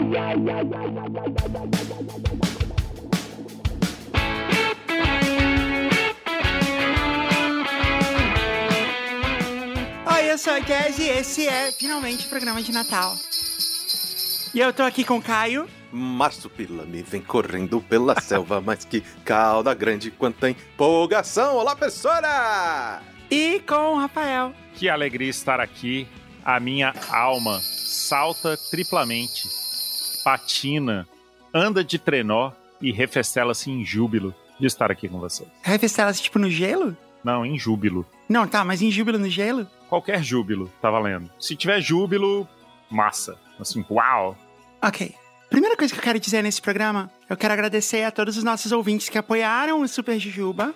Oi, eu sou a Jazz e esse é finalmente o programa de Natal. E eu tô aqui com o Caio. Marsupilame vem correndo pela selva, mas que cauda grande quanta empolgação! Olá, professora! E com o Rafael. Que alegria estar aqui. A minha alma salta triplamente, patina, anda de trenó e refestela-se em júbilo de estar aqui com vocês. Refestela-se tipo no gelo? Não, em júbilo. Não, tá, mas em júbilo no gelo? Qualquer júbilo, tá valendo. Se tiver júbilo, massa. Assim, uau! Ok. Primeira coisa que eu quero dizer nesse programa, eu quero agradecer a todos os nossos ouvintes que apoiaram o Super Jujuba.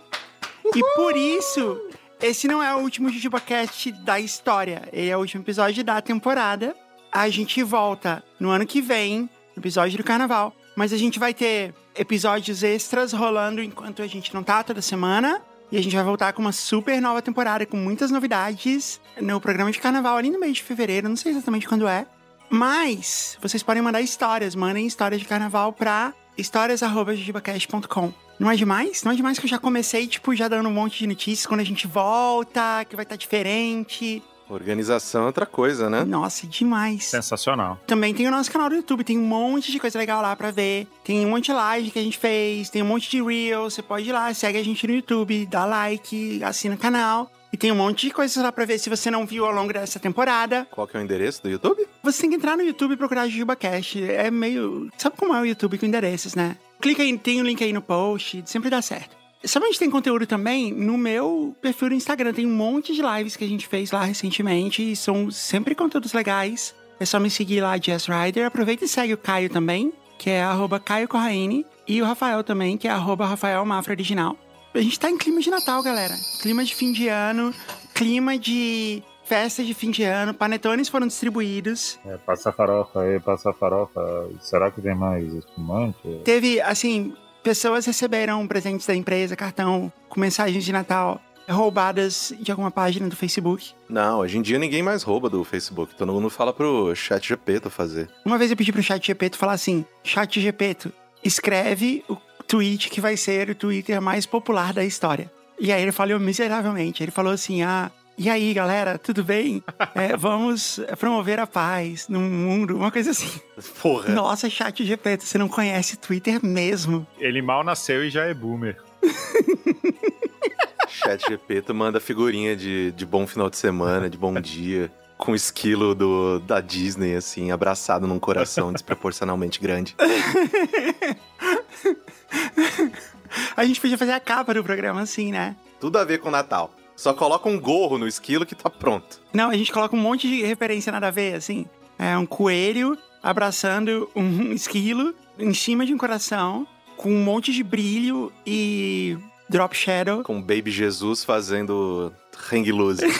E por isso, esse não é o último JujubaCast da história. Ele é o último episódio da temporada. A gente volta no ano que vem, no episódio do carnaval. Mas a gente vai ter episódios extras rolando enquanto a gente não tá toda semana. E a gente vai voltar com uma super nova temporada, com muitas novidades no programa de carnaval ali no mês de fevereiro. Não sei exatamente quando é. Mas vocês podem mandar histórias. Mandem histórias de carnaval pra histórias.jujubacast.com. Não é demais? Não é demais que eu já comecei, tipo, já dando um monte de notícias quando a gente volta, que vai estar diferente. Organização é outra coisa, né? Nossa, demais. Sensacional. Também tem o nosso canal do YouTube, tem um monte de coisa legal lá pra ver. Tem um monte de live que a gente fez, tem um monte de reels. Você pode ir lá, segue a gente no YouTube, dá like, assina o canal. E tem um monte de coisas lá pra ver se você não viu ao longo dessa temporada. Qual que é o endereço do YouTube? Você tem que entrar no YouTube e procurar JujubaCast. É meio. Sabe como é o YouTube com endereços, né? Clica aí, tem o um link aí no post, sempre dá certo. Sabe onde tem conteúdo também? No meu perfil do Instagram. Tem um monte de lives que a gente fez lá recentemente. E são sempre conteúdos legais. É só me seguir lá, Jazz Rider. Aproveita e segue o Caio também, que é arroba Caio Corraine. E o Rafael também, que é arroba Rafael Mafra Original. A gente tá em clima de Natal, galera. Clima de fim de ano, clima de festa de fim de ano, panetones foram distribuídos. É, passa farofa aí, passa farofa. Será que tem mais espumante? Teve, assim, pessoas receberam presentes da empresa, cartão com mensagens de Natal roubadas de alguma página do Facebook. Não, hoje em dia ninguém mais rouba do Facebook. Todo mundo fala pro chat GP fazer. Uma vez eu pedi pro chat GP falar assim, chat GP, escreve o tweet que vai ser o Twitter mais popular da história. E aí ele falou miseravelmente. Ele falou assim, ah, e aí, galera, tudo bem? É, vamos promover a paz no mundo, uma coisa assim. Porra. Nossa, chat GP, você não conhece Twitter mesmo. Ele mal nasceu e já é boomer. Chat GP manda figurinha de, de bom final de semana, de bom dia, com o esquilo do, da Disney, assim, abraçado num coração desproporcionalmente grande. a gente podia fazer a capa do programa assim, né? Tudo a ver com Natal. Só coloca um gorro no esquilo que tá pronto. Não, a gente coloca um monte de referência nada a ver, assim. É um coelho abraçando um esquilo em cima de um coração, com um monte de brilho e drop shadow. Com Baby Jesus fazendo hang loose.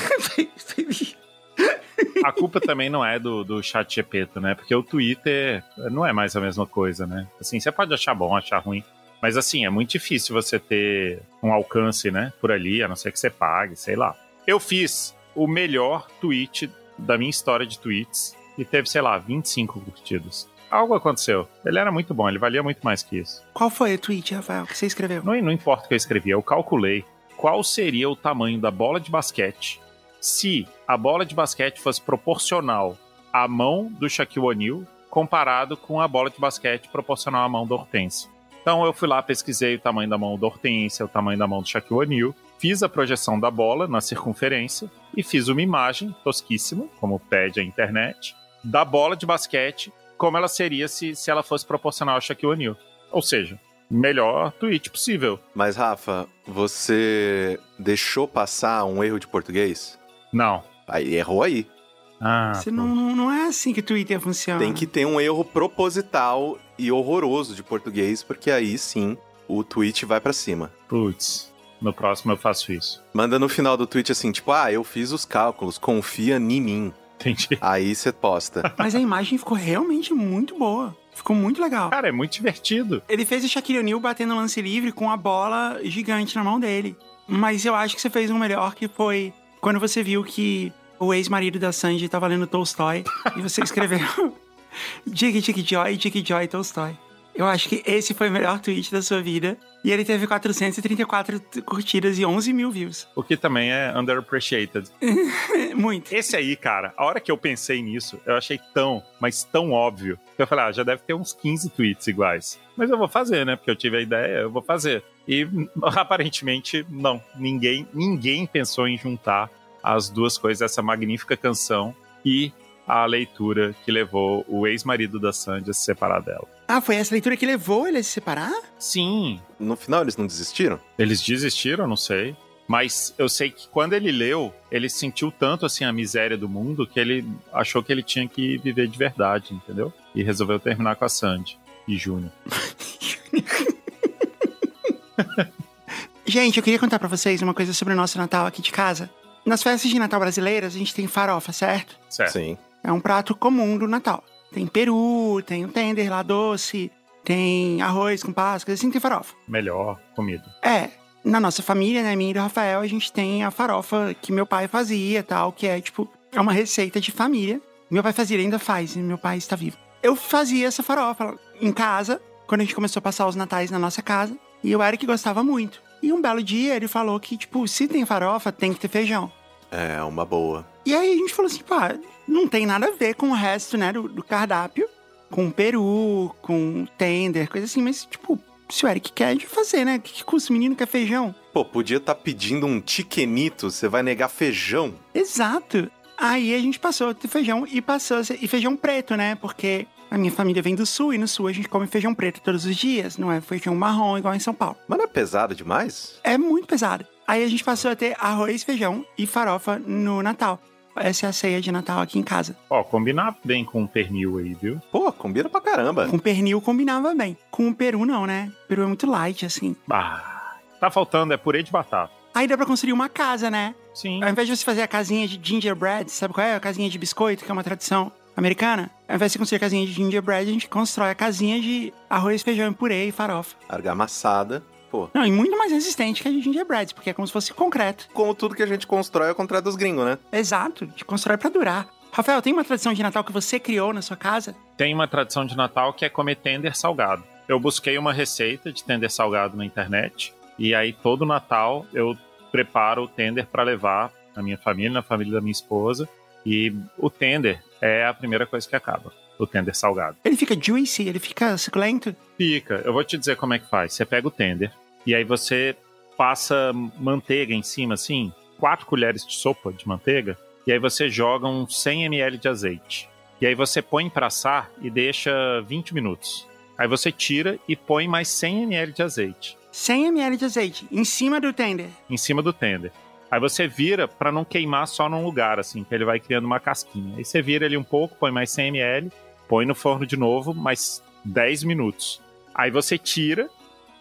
A culpa também não é do, do chat GPT, né? Porque o Twitter não é mais a mesma coisa, né? Assim, você pode achar bom, achar ruim. Mas assim, é muito difícil você ter um alcance, né, por ali, a não ser que você pague, sei lá. Eu fiz o melhor tweet da minha história de tweets e teve, sei lá, 25 curtidos. Algo aconteceu. Ele era muito bom, ele valia muito mais que isso. Qual foi o tweet, Rafael, que você escreveu? Não, não importa o que eu escrevi, eu calculei qual seria o tamanho da bola de basquete se a bola de basquete fosse proporcional à mão do Shaquille O'Neal comparado com a bola de basquete proporcional à mão do Hortense. Então eu fui lá, pesquisei o tamanho da mão do Hortência, o tamanho da mão do Shaquille O'Neal, fiz a projeção da bola na circunferência e fiz uma imagem tosquíssima, como pede a internet, da bola de basquete, como ela seria se, se ela fosse proporcional ao Shaquille O'Neal. Ou seja, melhor tweet possível. Mas, Rafa, você deixou passar um erro de português? Não. Aí errou aí. Ah, Você não, não é assim que o Twitter funciona. Tem que ter um erro proposital e horroroso de português, porque aí sim o tweet vai para cima. Putz, no próximo eu faço isso. Manda no final do tweet assim, tipo, ah, eu fiz os cálculos, confia em mim. Entendi. Aí você posta. Mas a imagem ficou realmente muito boa. Ficou muito legal. Cara, é muito divertido. Ele fez o Shaquille O'Neal batendo lance livre com a bola gigante na mão dele. Mas eu acho que você fez um melhor, que foi quando você viu que o ex-marido da Sanji tava lendo Tolstói e você escreveu Jig Jig Joy, Jig Joy Tolstói. Eu acho que esse foi o melhor tweet da sua vida. E ele teve 434 curtidas e 11 mil views. O que também é underappreciated. Muito. Esse aí, cara, a hora que eu pensei nisso, eu achei tão, mas tão óbvio, que eu falei, ah, já deve ter uns 15 tweets iguais. Mas eu vou fazer, né? Porque eu tive a ideia, eu vou fazer. E aparentemente, não. Ninguém, ninguém pensou em juntar as duas coisas, essa magnífica canção e a leitura que levou o ex-marido da Sandy a se separar dela. Ah, foi essa leitura que levou ele a se separar? Sim. No final eles não desistiram? Eles desistiram, não sei. Mas eu sei que quando ele leu, ele sentiu tanto assim a miséria do mundo que ele achou que ele tinha que viver de verdade, entendeu? E resolveu terminar com a Sandy e Júnior. Gente, eu queria contar para vocês uma coisa sobre o nosso Natal aqui de casa. Nas festas de Natal brasileiras, a gente tem farofa, certo? Certo. Sim. É um prato comum do Natal. Tem peru, tem o tender lá doce, tem arroz com páscoas, assim tem farofa. Melhor comida. É, na nossa família, né, minha e do Rafael, a gente tem a farofa que meu pai fazia tal, que é tipo, é uma receita de família. Meu pai fazia, ele ainda faz, e meu pai está vivo. Eu fazia essa farofa em casa, quando a gente começou a passar os natais na nossa casa, e o Eric gostava muito. E um belo dia ele falou que, tipo, se tem farofa, tem que ter feijão. É, uma boa. E aí a gente falou assim, pá, não tem nada a ver com o resto, né, do, do cardápio. Com peru, com tender, coisa assim, mas, tipo, se o Eric quer, a gente vai fazer, né? O que, que custa? O menino quer feijão. Pô, podia estar pedindo um tiquenito, você vai negar feijão? Exato. Aí a gente passou a ter feijão e passou a ser, e feijão preto, né? Porque a minha família vem do sul e no sul a gente come feijão preto todos os dias, não é feijão marrom igual em São Paulo. Mas não é pesado demais? É muito pesado. Aí a gente passou a ter arroz, feijão e farofa no Natal. Essa é a ceia de Natal aqui em casa. Ó, combinar bem com o pernil aí, viu? Pô, combina pra caramba. Com pernil combinava bem. Com o peru não, né? O peru é muito light, assim. Ah, tá faltando, é purê de batata. Aí dá pra construir uma casa, né? Sim. Ao invés de você fazer a casinha de gingerbread, sabe qual é? A casinha de biscoito, que é uma tradição americana. Ao invés de você construir a casinha de gingerbread, a gente constrói a casinha de arroz, feijão e purê e farofa. Argamassada. Pô, Não, e muito mais resistente que a de gingerbread, porque é como se fosse concreto. como tudo que a gente constrói ao contrário dos gringos, né? Exato, de constrói pra durar. Rafael, tem uma tradição de Natal que você criou na sua casa? Tem uma tradição de Natal que é comer tender salgado. Eu busquei uma receita de tender salgado na internet e aí todo Natal eu preparo o tender para levar na minha família, na família da minha esposa e o tender é a primeira coisa que acaba. O tender salgado. Ele fica juicy, ele fica suculento. Fica. Eu vou te dizer como é que faz. Você pega o tender e aí você passa manteiga em cima, assim, quatro colheres de sopa de manteiga, e aí você joga uns 100 ml de azeite. E aí você põe para assar e deixa 20 minutos. Aí você tira e põe mais 100 ml de azeite 100 ml de azeite em cima do tender. em cima do tender. Aí você vira para não queimar só num lugar, assim, que ele vai criando uma casquinha. Aí você vira ele um pouco, põe mais 100 ml, põe no forno de novo, mais 10 minutos. Aí você tira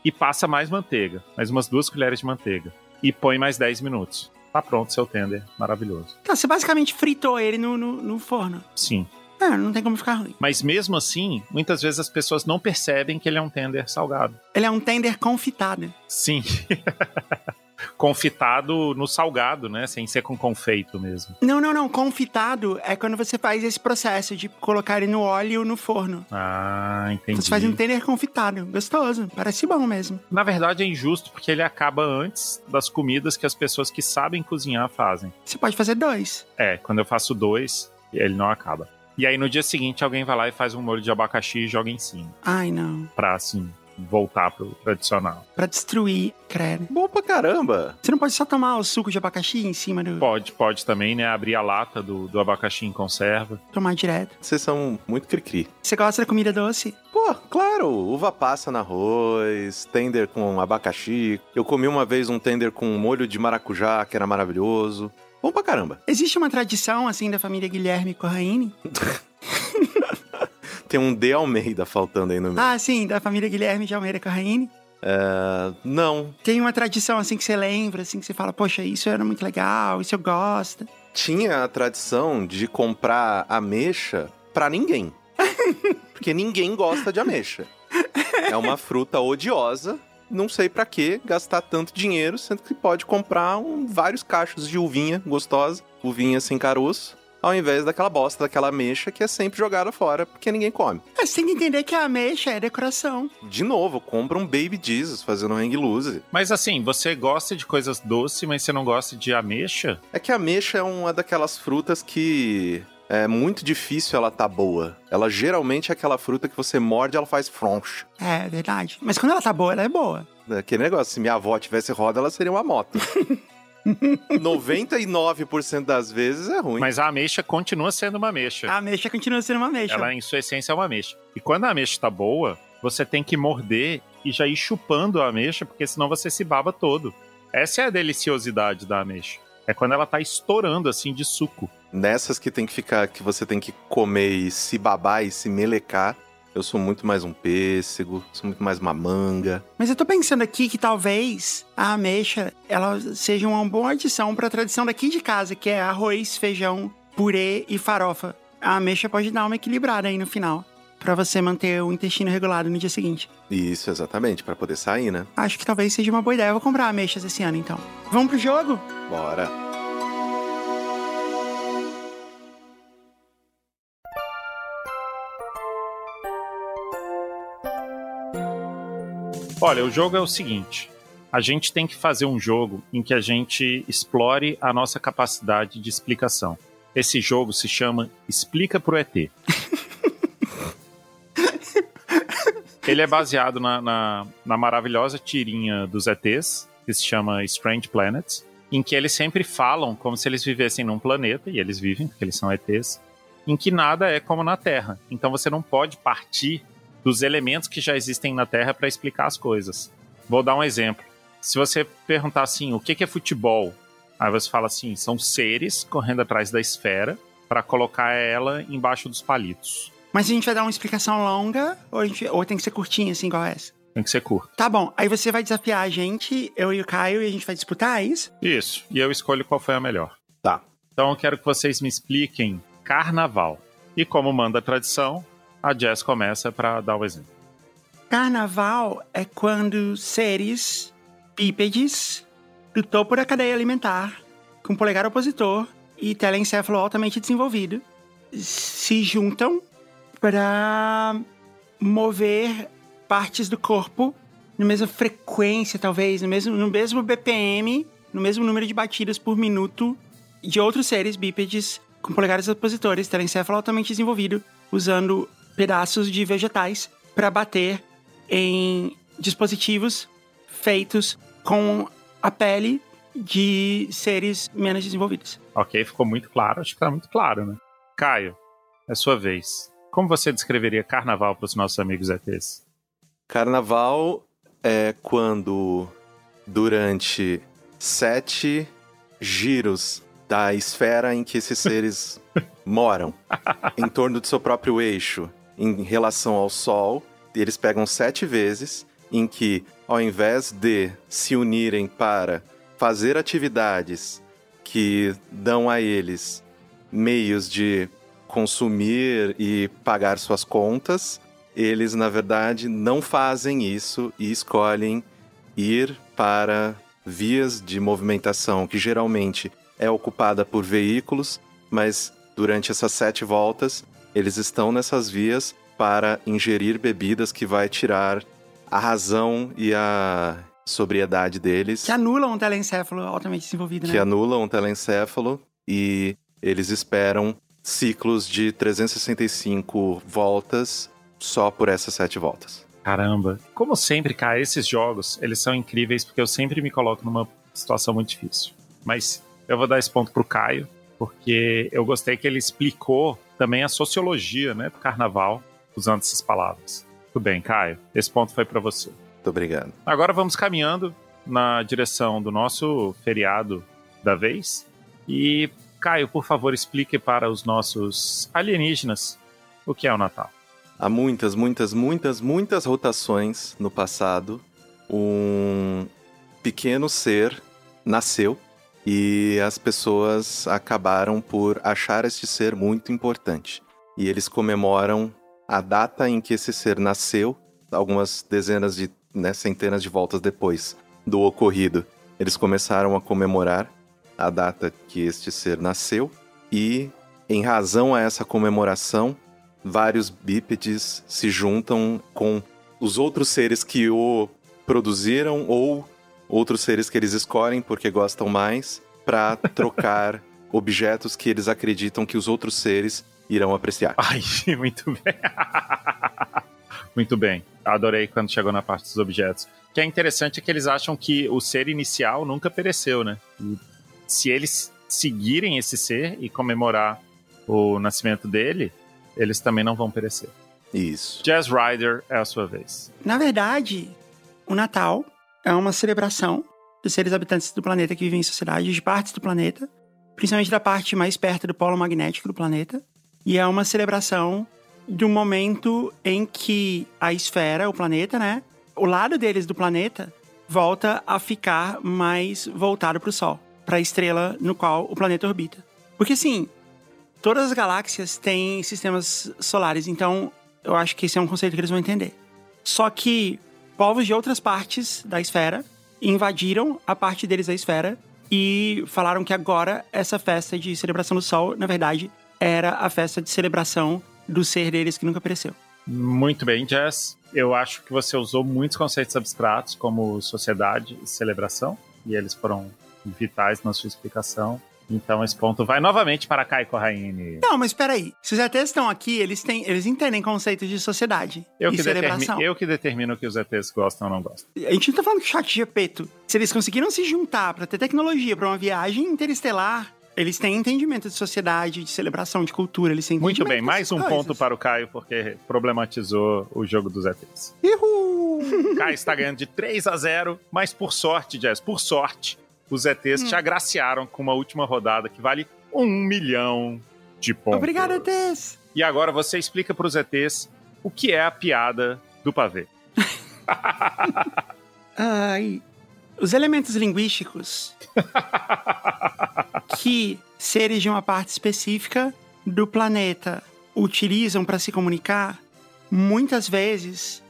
e passa mais manteiga, mais umas duas colheres de manteiga. E põe mais 10 minutos. Tá pronto seu tender, maravilhoso. Tá, você basicamente fritou ele no, no, no forno. Sim. Ah, não tem como ficar ruim. Mas mesmo assim, muitas vezes as pessoas não percebem que ele é um tender salgado. Ele é um tender confitado. Sim. Confitado no salgado, né? Sem ser com confeito mesmo. Não, não, não. Confitado é quando você faz esse processo de colocar ele no óleo no forno. Ah, entendi. Você faz um tender confitado. Gostoso. Parece bom mesmo. Na verdade é injusto porque ele acaba antes das comidas que as pessoas que sabem cozinhar fazem. Você pode fazer dois. É, quando eu faço dois, ele não acaba. E aí no dia seguinte alguém vai lá e faz um molho de abacaxi e joga em cima. Ai, não. Pra assim, voltar pro tradicional. Pra destruir, credo. Bom pra caramba. Você não pode só tomar o suco de abacaxi em cima do. Pode, pode também, né? Abrir a lata do, do abacaxi em conserva. Tomar direto. Vocês são muito cri-cri. Você gosta da comida doce? Pô, claro, uva passa no arroz, tender com abacaxi. Eu comi uma vez um tender com molho de maracujá, que era maravilhoso. Bom pra caramba. Existe uma tradição, assim, da família Guilherme Corraine? Tem um D Almeida faltando aí no meio. Ah, sim, da família Guilherme de Almeida Corraine. É, não, Tem uma tradição, assim, que você lembra, assim, que você fala, poxa, isso era muito legal, isso eu gosto. tinha a tradição de comprar ameixa pra ninguém. Porque ninguém gosta de ameixa. É uma fruta odiosa. Não sei pra que gastar tanto dinheiro, sendo que pode comprar um- vários cachos de uvinha gostosa, uvinha sem caroço, ao invés daquela bosta, daquela ameixa que é sempre jogada fora porque ninguém come. É, Você tem que entender que a ameixa é decoração. De novo, compra um Baby Jesus fazendo hang loose. Mas assim, você gosta de coisas doces, mas você não gosta de ameixa? É que a ameixa é uma daquelas frutas que é muito difícil ela tá boa. Ela geralmente é aquela fruta que você morde e ela faz fronch. É, verdade. Mas quando ela tá boa, ela é boa. Aquele negócio, se minha avó tivesse roda, ela seria uma moto. 99% das vezes é ruim. Mas a ameixa continua sendo uma ameixa. A ameixa continua sendo uma ameixa. Ela, em sua essência, é uma ameixa. E quando a ameixa tá boa, você tem que morder e já ir chupando a ameixa, porque senão você se baba todo. Essa é a deliciosidade da ameixa. É quando ela tá estourando, assim, de suco. Nessas que tem que ficar, que você tem que comer e se babar e se melecar, eu sou muito mais um pêssego, sou muito mais uma manga. Mas eu tô pensando aqui que talvez a ameixa ela seja uma boa adição pra tradição daqui de casa, que é arroz, feijão, purê e farofa. A ameixa pode dar uma equilibrada aí no final, Pra você manter o intestino regulado no dia seguinte. Isso, exatamente, pra poder sair, né? Acho que talvez seja uma boa ideia. Eu vou comprar ameixas esse ano, então. Vamos pro jogo? Bora. Olha, o jogo é o seguinte: a gente tem que fazer um jogo em que a gente explore a nossa capacidade de explicação. Esse jogo se chama Explica pro ET. Ele é baseado na, na, na maravilhosa tirinha dos ETs, que se chama Strange Planets, em que eles sempre falam como se eles vivessem num planeta, e eles vivem, porque eles são ETs, em que nada é como na Terra. Então você não pode partir dos elementos que já existem na Terra para explicar as coisas. Vou dar um exemplo. Se você perguntar assim, o que é futebol? Aí você fala assim, são seres correndo atrás da esfera para colocar ela embaixo dos palitos. Mas a gente vai dar uma explicação longa ou, a gente- ou tem que ser curtinha, assim, igual essa? Tem que ser curto. Tá bom, aí você vai desafiar a gente, eu e o Caio, e a gente vai disputar, é isso? Isso. E eu escolho qual foi a melhor. Tá. Então eu quero que vocês me expliquem carnaval. E como manda a tradição, a Jess começa para dar o exemplo. Carnaval é quando seres bípedes do topo da cadeia alimentar, com polegar opositor e telencéfalo altamente desenvolvido, se juntam para mover partes do corpo na mesma frequência, talvez, no mesmo, no mesmo BPM, no mesmo número de batidas por minuto de outros seres bípedes com polegares opositores, telencéfalo altamente desenvolvido, usando pedaços de vegetais para bater em dispositivos feitos com a pele de seres menos desenvolvidos. Ok, ficou muito claro. Acho que tá muito claro, né? Caio, é sua vez. Como você descreveria carnaval para os nossos amigos ETs? Carnaval é quando, durante sete giros da esfera em que esses seres moram, em torno do seu próprio eixo, em relação ao Sol, eles pegam sete vezes em que, ao invés de se unirem para fazer atividades que dão a eles meios de consumir e pagar suas contas, eles na verdade não fazem isso e escolhem ir para vias de movimentação que geralmente é ocupada por veículos, mas durante essas sete voltas eles estão nessas vias para ingerir bebidas que vai tirar a razão e a sobriedade deles Que anulam um telencéfalo altamente desenvolvido, que né? anulam o telencéfalo e eles esperam ciclos de 365 voltas só por essas sete voltas. Caramba. Como sempre, cara, esses jogos, eles são incríveis porque eu sempre me coloco numa situação muito difícil. Mas eu vou dar esse ponto pro Caio, porque eu gostei que ele explicou também a sociologia, né, do carnaval, usando essas palavras. Tudo bem, Caio. Esse ponto foi para você. Muito obrigado. Agora vamos caminhando na direção do nosso feriado da vez. E, Caio, por favor, explique para os nossos alienígenas o que é o Natal. Há muitas, muitas, muitas, muitas rotações no passado, um pequeno ser nasceu e as pessoas acabaram por achar este ser muito importante. E eles comemoram a data em que esse ser nasceu, algumas dezenas de, né, centenas de voltas depois do ocorrido. Eles começaram a comemorar a data que este ser nasceu e Em razão a essa comemoração, vários bípedes se juntam com os outros seres que o produziram ou outros seres que eles escolhem porque gostam mais para trocar objetos que eles acreditam que os outros seres irão apreciar. Ai, muito bem. muito bem. Adorei quando chegou na parte dos objetos. O que é interessante é que eles acham que o ser inicial nunca pereceu, né? E se eles seguirem esse ser e comemorar o nascimento dele, eles também não vão perecer. Isso. Jazz Rider é a sua vez. Na verdade, o Natal é uma celebração dos seres habitantes do planeta que vivem em sociedade, de partes do planeta, principalmente da parte mais perto do polo magnético do planeta. E é uma celebração do momento em que a esfera, o planeta, né? O lado deles do planeta volta a ficar mais voltado para o Sol, para a estrela no qual o planeta orbita. Porque assim, todas as galáxias têm sistemas solares, então eu acho que esse é um conceito que eles vão entender. Só que povos de outras partes da esfera invadiram a parte deles da esfera e falaram que agora essa festa de celebração do Sol, na verdade, era a festa de celebração do ser deles que nunca apareceu. Muito bem, Jess. Eu acho que você usou muitos conceitos abstratos, como sociedade e celebração, e eles foram vitais na sua explicação. Então esse ponto vai novamente para Kai Corraine. Não, mas peraí. Se os ETs estão aqui, eles, têm, eles entendem conceitos de sociedade Eu e que, celebração. determi eu que determino o que os ETs gostam ou não gostam. A gente não tá falando que o chat Gepeto, se eles conseguiram se juntar para ter tecnologia para uma viagem interestelar, eles têm entendimento de sociedade, de celebração, de cultura, eles têm Muito bem, mais um dessas ponto coisas. para o Caio, porque problematizou o jogo dos ETs. Uhul! Caio está ganhando de 3 a 0, mas por sorte, Jess, por sorte, os ETs te agraciaram com uma última rodada que vale um milhão de pontos. Obrigado, ETs! E agora você explica para os ETs o que é a piada do pavê. Ai, os elementos linguísticos que seres de uma parte específica do planeta utilizam para se comunicar, muitas vezes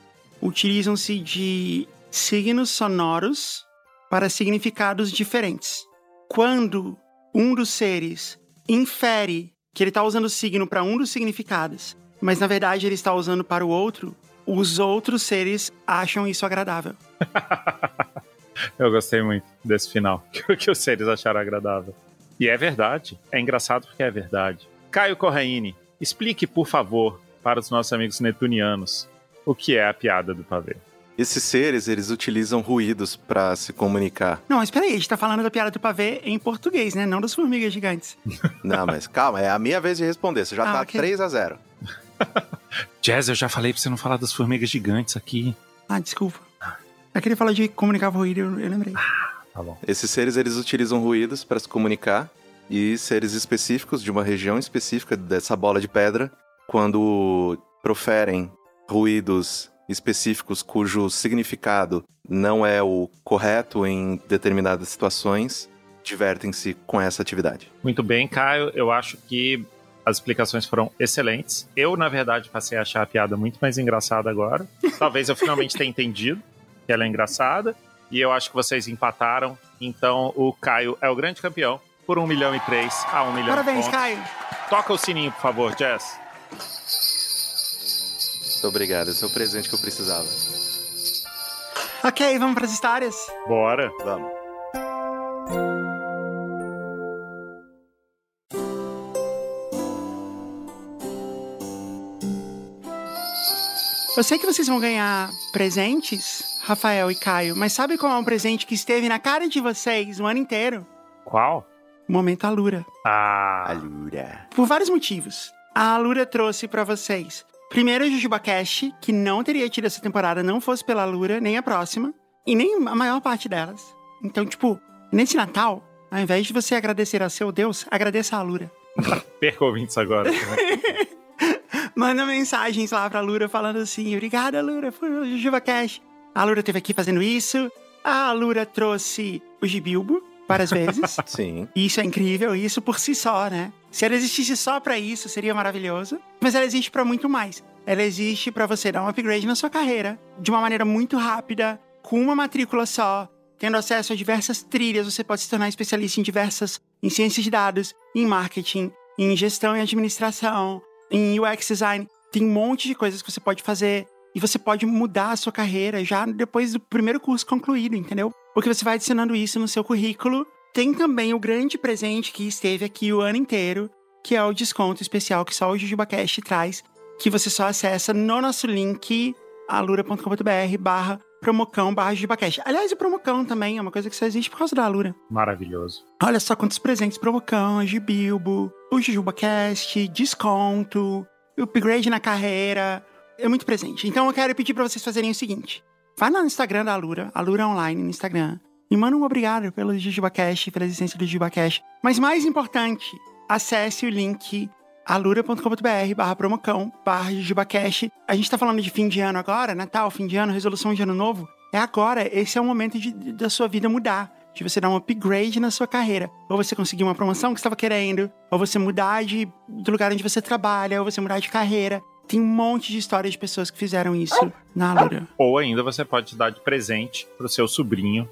utilizam-se de signos sonoros para significados diferentes. Quando um dos seres infere que ele está usando o signo para um dos significados, mas na verdade ele está usando para o outro, os outros seres acham isso agradável. Eu gostei muito desse final, que, que os seres acharam agradável. E é verdade. É engraçado porque é verdade. Caio Corraine, explique, por favor, para os nossos amigos netunianos o que é a piada do pavê. Esses seres, eles utilizam ruídos para se comunicar. Não, mas peraí, a gente tá falando da piada do pavê em português, né? Não das formigas gigantes. Não, mas calma, é a minha vez de responder. Você já Ah, tá ok. 3 a 0 Jazz, eu já falei pra você não falar das formigas gigantes aqui. Ah, desculpa. Aquele fala de comunicar ruído, eu, eu lembrei. Tá bom. Esses seres, eles utilizam ruídos para se comunicar. E seres específicos, de uma região específica dessa bola de pedra, quando proferem ruídos específicos cujo significado não é o correto em determinadas situações, divertem-se com essa atividade. Muito bem, Caio. Eu acho que as explicações foram excelentes. Eu, na verdade, passei a achar a piada muito mais engraçada agora. Talvez eu finalmente tenha entendido que ela é engraçada. E eu acho que vocês empataram. Então o Caio é o grande campeão por 1 milhão e 3 a 1 milhão Parabéns, de pontos. Caio. Toca o sininho, por favor, Jess. Muito obrigado, esse é o presente que eu precisava. Ok, vamos pras histórias? Bora. Vamos. Eu sei que vocês vão ganhar presentes, Rafael e Caio, mas sabe qual é um presente que esteve na cara de vocês o ano inteiro? Qual? O Momento Alura. Ah, Alura. Por vários motivos. A Alura trouxe pra vocês. Primeiro, o JujubaCast, que não teria tido essa temporada não fosse pela Alura, nem a próxima, e nem a maior parte delas. Então, tipo, nesse Natal, ao invés de você agradecer a seu Deus, agradeça a Alura. perca ouvintes agora. Manda mensagens lá pra Lura falando assim: Obrigada, Lura, por o JujubaCast. A Lura esteve aqui fazendo isso. A Lura trouxe o Gibilbo várias vezes. Sim. Isso é incrível, isso por si só, né? Se ela existisse só pra isso, seria maravilhoso. Mas ela existe pra muito mais. Ela existe pra você dar um upgrade na sua carreira de uma maneira muito rápida, com uma matrícula só, tendo acesso a diversas trilhas. Você pode se tornar especialista em diversas, em ciências de dados, em marketing, em gestão e administração, em UX design. Tem um monte de coisas que você pode fazer. E você pode mudar a sua carreira já depois do primeiro curso concluído, entendeu? Porque você vai adicionando isso no seu currículo. Tem também o grande presente que esteve aqui o ano inteiro, que é o desconto especial que só o JujubaCast traz, que você só acessa no nosso link alura.com.br barra promocão barra JujubaCast. Aliás, o promocão também é uma coisa que só existe por causa da Alura. Maravilhoso. Olha só quantos presentes promocão, de Bilbo, o JujubaCast, desconto, upgrade na carreira, é muito presente. Então eu quero pedir para vocês fazerem o seguinte. Vai lá no Instagram da Alura, Alura Online no Instagram, e manda um obrigado pelo JujubaCast, pela existência do JujubaCast. Mas mais importante, acesse o link alura.com.br barra promocão barra JujubaCast. A gente tá falando de fim de ano agora, Natal, fim de ano, resolução de ano novo. É agora, esse é o momento de, da sua vida mudar. De você dar um upgrade na sua carreira. Ou você conseguir uma promoção que estava querendo, ou você mudar de, do lugar onde você trabalha, ou você mudar de carreira. Tem um monte de histórias de pessoas que fizeram isso na Alura. Ou ainda você pode dar de presente pro seu sobrinho,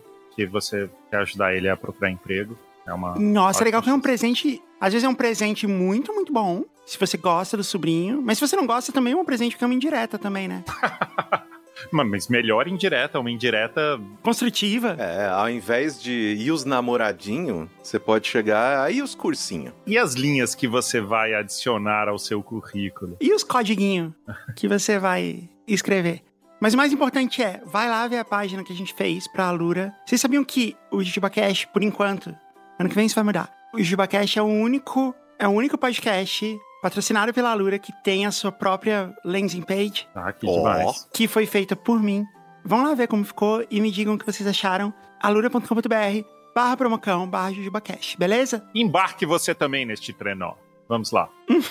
que você quer ajudar ele a procurar emprego. É uma Nossa, é legal que é um presente. Às vezes é um presente muito, muito bom. Se você gosta do sobrinho. Mas se você não gosta, também é um presente que é uma indireta também, né? Mas melhor indireta, uma indireta. Construtiva. É, ao invés de ir os namoradinho, você pode chegar aí os cursinhos. E as linhas que você vai adicionar ao seu currículo? E os codiguinhos que você vai escrever. Mas o mais importante é, vai lá ver a página que a gente fez pra Alura. Vocês sabiam que o JujubaCast, por enquanto, ano que vem isso vai mudar. O JujubaCast é o único, é o único podcast patrocinado pela Alura que tem a sua própria landing page, Ah, que demais. que foi feita por mim. Vão lá ver como ficou e me digam o que vocês acharam. alura.com.br barra promocão barra JujubaCast, beleza? Embarque você também neste trenó. Vamos lá.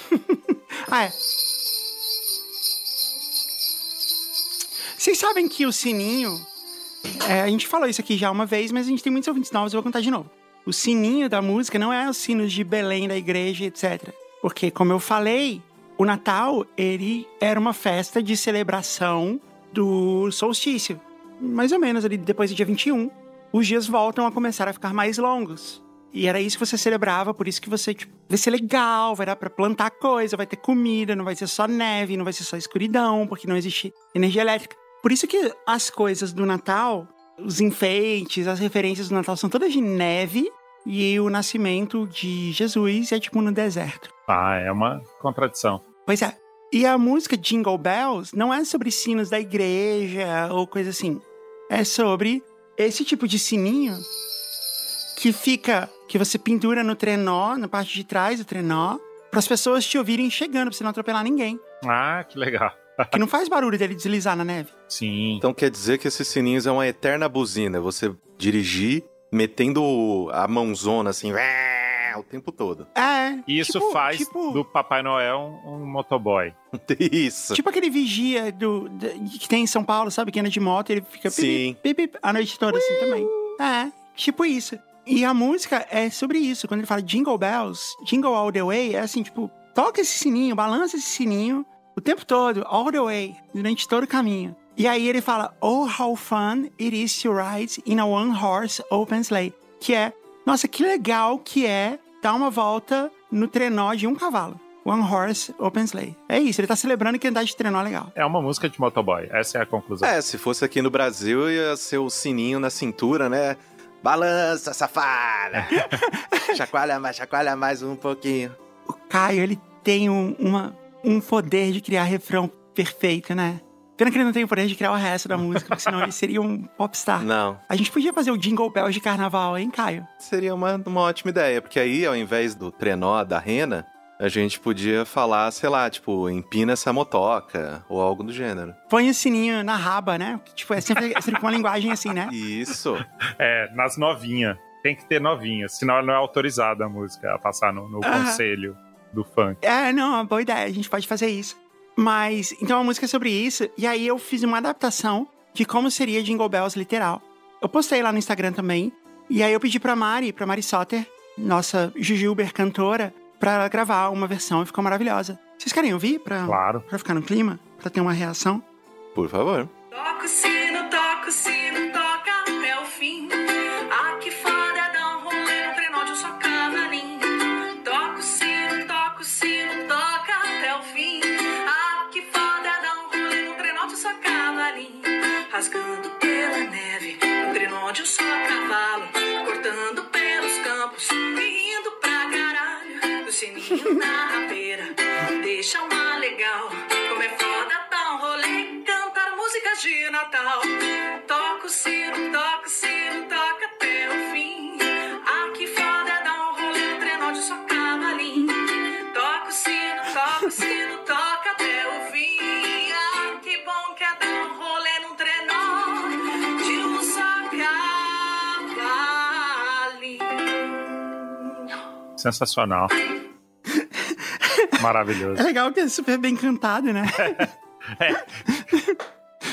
Ah, é. Vocês sabem que o sininho. é, a gente falou isso aqui já uma vez, mas a gente tem muitos ouvintes novos, eu vou contar de novo. O sininho da música não é os sinos de Belém, da igreja, etc. Porque, como eu falei, o Natal, ele era uma festa de celebração do solstício. Mais ou menos ali depois do dia 21. Os dias voltam a começar a ficar mais longos. E era isso que você celebrava, por isso que você, tipo, vai ser legal, vai dar pra plantar coisa, vai ter comida, não vai ser só neve, não vai ser só escuridão, porque não existe energia elétrica. Por isso que as coisas do Natal, os enfeites, as referências do Natal são todas de neve e o nascimento de Jesus é tipo no deserto. Ah, é uma contradição. Pois é. E a música Jingle Bells não é sobre sinos da igreja ou coisa assim. É sobre esse tipo de sininho que fica, que você pendura no trenó, na parte de trás do trenó, para as pessoas te ouvirem chegando, pra você não atropelar ninguém. Ah, que legal. Que não faz barulho dele deslizar na neve. Sim. Então quer dizer que esses sininhos é uma eterna buzina. Você dirigir metendo a mãozona assim, o tempo todo. É. E isso tipo- faz tipo, do Papai Noel um, um motoboy. Isso. Tipo aquele vigia do, que tem em São Paulo, sabe? Que anda de moto e ele fica Sim. pip, pip, pip, a noite toda assim também. É, tipo isso. E a música é sobre isso. Quando ele fala Jingle Bells, Jingle All the Way, é assim, tipo, toca esse sininho, balança esse sininho o tempo todo, all the way, durante todo o caminho. E aí ele fala, Oh, how fun it is to ride in a one-horse open sleigh. Que é, nossa, que legal que é dar uma volta no trenó de um cavalo. One horse open sleigh. É isso, ele tá celebrando que andar de trenó é legal. É uma música de motoboy. Essa é a conclusão. É, se fosse aqui no Brasil, ia ser o sininho na cintura, né? Balança, safada! chacoalha mais, chacoalha mais um pouquinho. O Caio, ele tem um, uma, um poder de criar refrão perfeito, né? Pena que ele não tem o poder de criar o resto da música, porque senão ele seria um popstar. Não, A gente podia fazer o Jingle Bells de carnaval, hein, Caio? seria uma, uma ótima ideia, porque aí, ao invés do trenó da rena, a gente podia falar, sei lá, tipo, empina essa motoca, ou algo do gênero. Põe o sininho na raba, né? Tipo, é sempre, é sempre com uma linguagem assim, né? Isso. É, nas novinhas. Tem que ter novinhas, senão não é autorizada a música a passar no, no conselho do funk. É, não, é uma boa ideia, a gente pode fazer isso. Mas, então a música é sobre isso, e aí eu fiz uma adaptação de como seria Jingle Bells literal. Eu postei lá no Instagram também, e aí eu pedi pra Mari, pra Mari Soter, nossa Jujuber cantora, pra ela gravar uma versão e ficou maravilhosa. Vocês querem ouvir pra, Claro. pra ficar no clima? Pra ter uma reação? Por favor. Toca o rasgando pela neve, um trenó de um só cavalo, cortando pelos campos indo pra caralho. O sininho na rabeira, deixa uma legal, como é foda dar um rolê, cantar músicas de Natal. Toca o sino, toca o sino, Sensacional. Maravilhoso. É legal que é super bem cantado, né?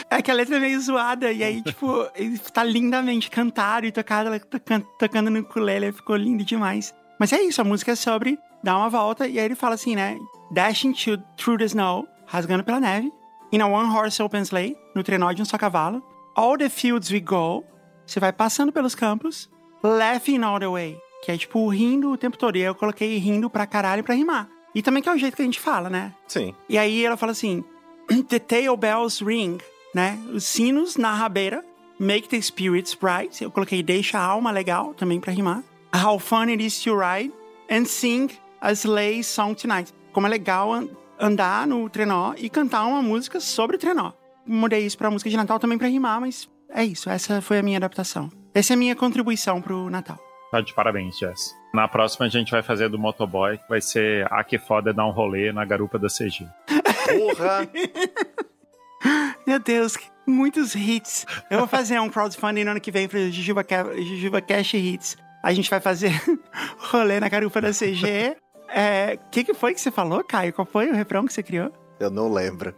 É que a letra é meio zoada, e aí, tipo, ele tá lindamente cantado e tocado, ela tocan- tocando no ukulele, ficou lindo demais. Mas é isso, a música é sobre dar uma volta, e aí ele fala assim, né? Dashing to, through the snow, rasgando pela neve, in a one horse open sleigh, no trenó de um só cavalo, all the fields we go, você vai passando pelos campos, laughing all the way, que é tipo rindo o tempo todo, e aí eu coloquei rindo pra caralho pra rimar. E também que é o jeito que a gente fala, né? Sim. E aí ela fala assim: The tail bells ring, né? Os sinos na rabeira. Make the spirits bright. Eu coloquei deixa a alma legal também pra rimar. How fun it is to ride and sing a sleigh song tonight. Como é legal an- andar no trenó e cantar uma música sobre trenó. Mudei isso pra música de Natal também pra rimar, mas é isso. Essa foi a minha adaptação. Essa é a minha contribuição pro Natal. Tá de parabéns, Jess. Na próxima a gente vai fazer do motoboy, que vai ser a que foda é dar um rolê na garupa da CG. Porra! Meu Deus, muitos hits. Eu vou fazer um crowdfunding no ano que vem pro Jujuba, Jujuba Cash Hits. A gente vai fazer rolê na garupa da CG. É, O que, que foi que você falou, Caio? Qual foi o refrão que você criou? Eu não lembro.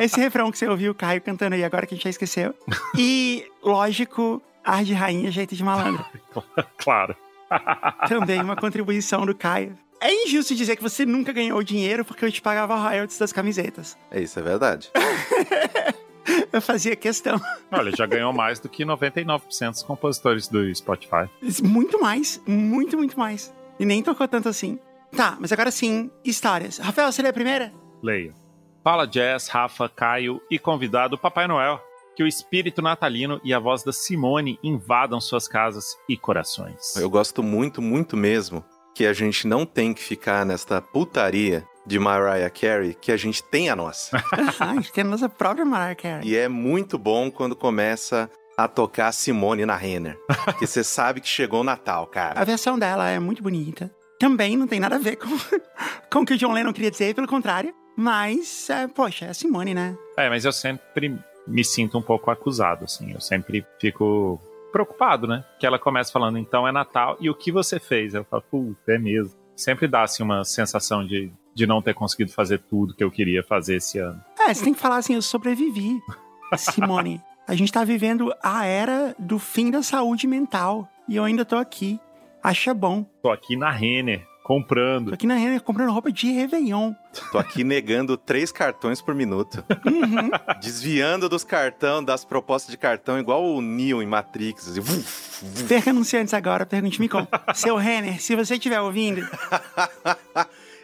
Esse refrão que você ouviu o Caio cantando aí agora que a gente já esqueceu. E, lógico, Ar de Rainha, Jeito de Malandro. claro. Também uma contribuição do Caio. É injusto dizer que você nunca ganhou dinheiro porque eu te pagava royalties das camisetas. É isso, é verdade. Eu fazia questão. Olha, já ganhou mais do que 99% dos compositores do Spotify. Muito mais, muito, muito mais. E nem tocou tanto assim. Tá, mas agora sim, histórias. Rafael, você lê a primeira? Leia. Fala Jess, Rafa, Caio e convidado Papai Noel. Que o espírito natalino e a voz da Simone invadam suas casas e corações. Eu gosto muito, muito mesmo que a gente não tem que ficar nesta putaria de Mariah Carey, que a gente tem a nossa. A gente tem a nossa própria Mariah Carey. E é muito bom quando começa a tocar Simone na Renner. Porque você sabe que chegou o Natal, A cara. versão dela é muito bonita. Também não tem nada a ver com, com o que o John Lennon queria dizer, pelo contrário. Mas, é, poxa, é a Simone, né? É, mas eu sempre me sinto um pouco acusado, assim. Eu sempre fico preocupado, né? Que ela começa falando, então é Natal, e o que você fez? Eu falo, puta, é mesmo. Sempre dá, assim, uma sensação de, de não ter conseguido fazer tudo que eu queria fazer esse ano. É, você tem que falar assim, eu sobrevivi, Simone. A gente tá vivendo a era do fim da saúde mental. E eu ainda tô aqui. Acha bom. Tô aqui na Renner, Tô comprando. aqui na Renner comprando roupa de Réveillon. Tô aqui negando três cartões por minuto. Uhum. Desviando dos cartão, das propostas de cartão, igual o Neo em Matrix. Assim, vuf, vuf. Perca anunciantes agora, pergunte-me como. Seu Renner, se você estiver ouvindo,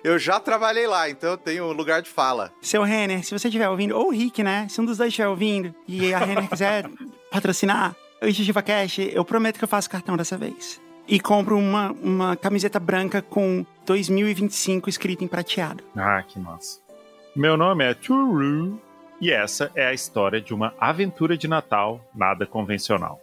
Eu já trabalhei lá, então eu tenho lugar de fala. seu Renner, se você estiver ouvindo, ou o Rick, né? Se um dos dois estiver ouvindo e a Renner quiser patrocinar o Jujuba Cash, eu prometo que eu faço cartão dessa vez. E compro uma, uma camiseta branca com 2025 escrito em prateado. Ah, que massa. Meu nome é Turu e essa é a história de uma aventura de Natal nada convencional.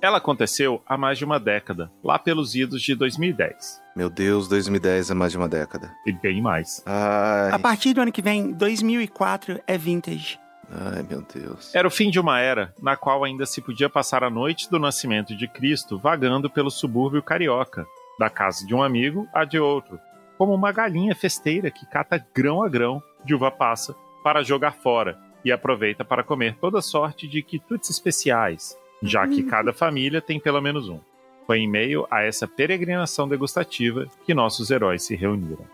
Ela aconteceu há mais de uma década, lá pelos idos de 2010. Meu Deus, 2010 é mais de uma década. E bem mais. Ai, A partir do ano que vem, 2004 é vintage. Ai meu Deus. Era o fim de uma era na qual ainda se podia passar a noite do nascimento de Cristo vagando pelo subúrbio carioca, da casa de um amigo à de outro, como uma galinha festeira que cata grão a grão de uva passa para jogar fora e aproveita para comer toda sorte de quitutes especiais, já que cada família tem pelo menos um. Foi em meio a essa peregrinação degustativa que nossos heróis se reuniram.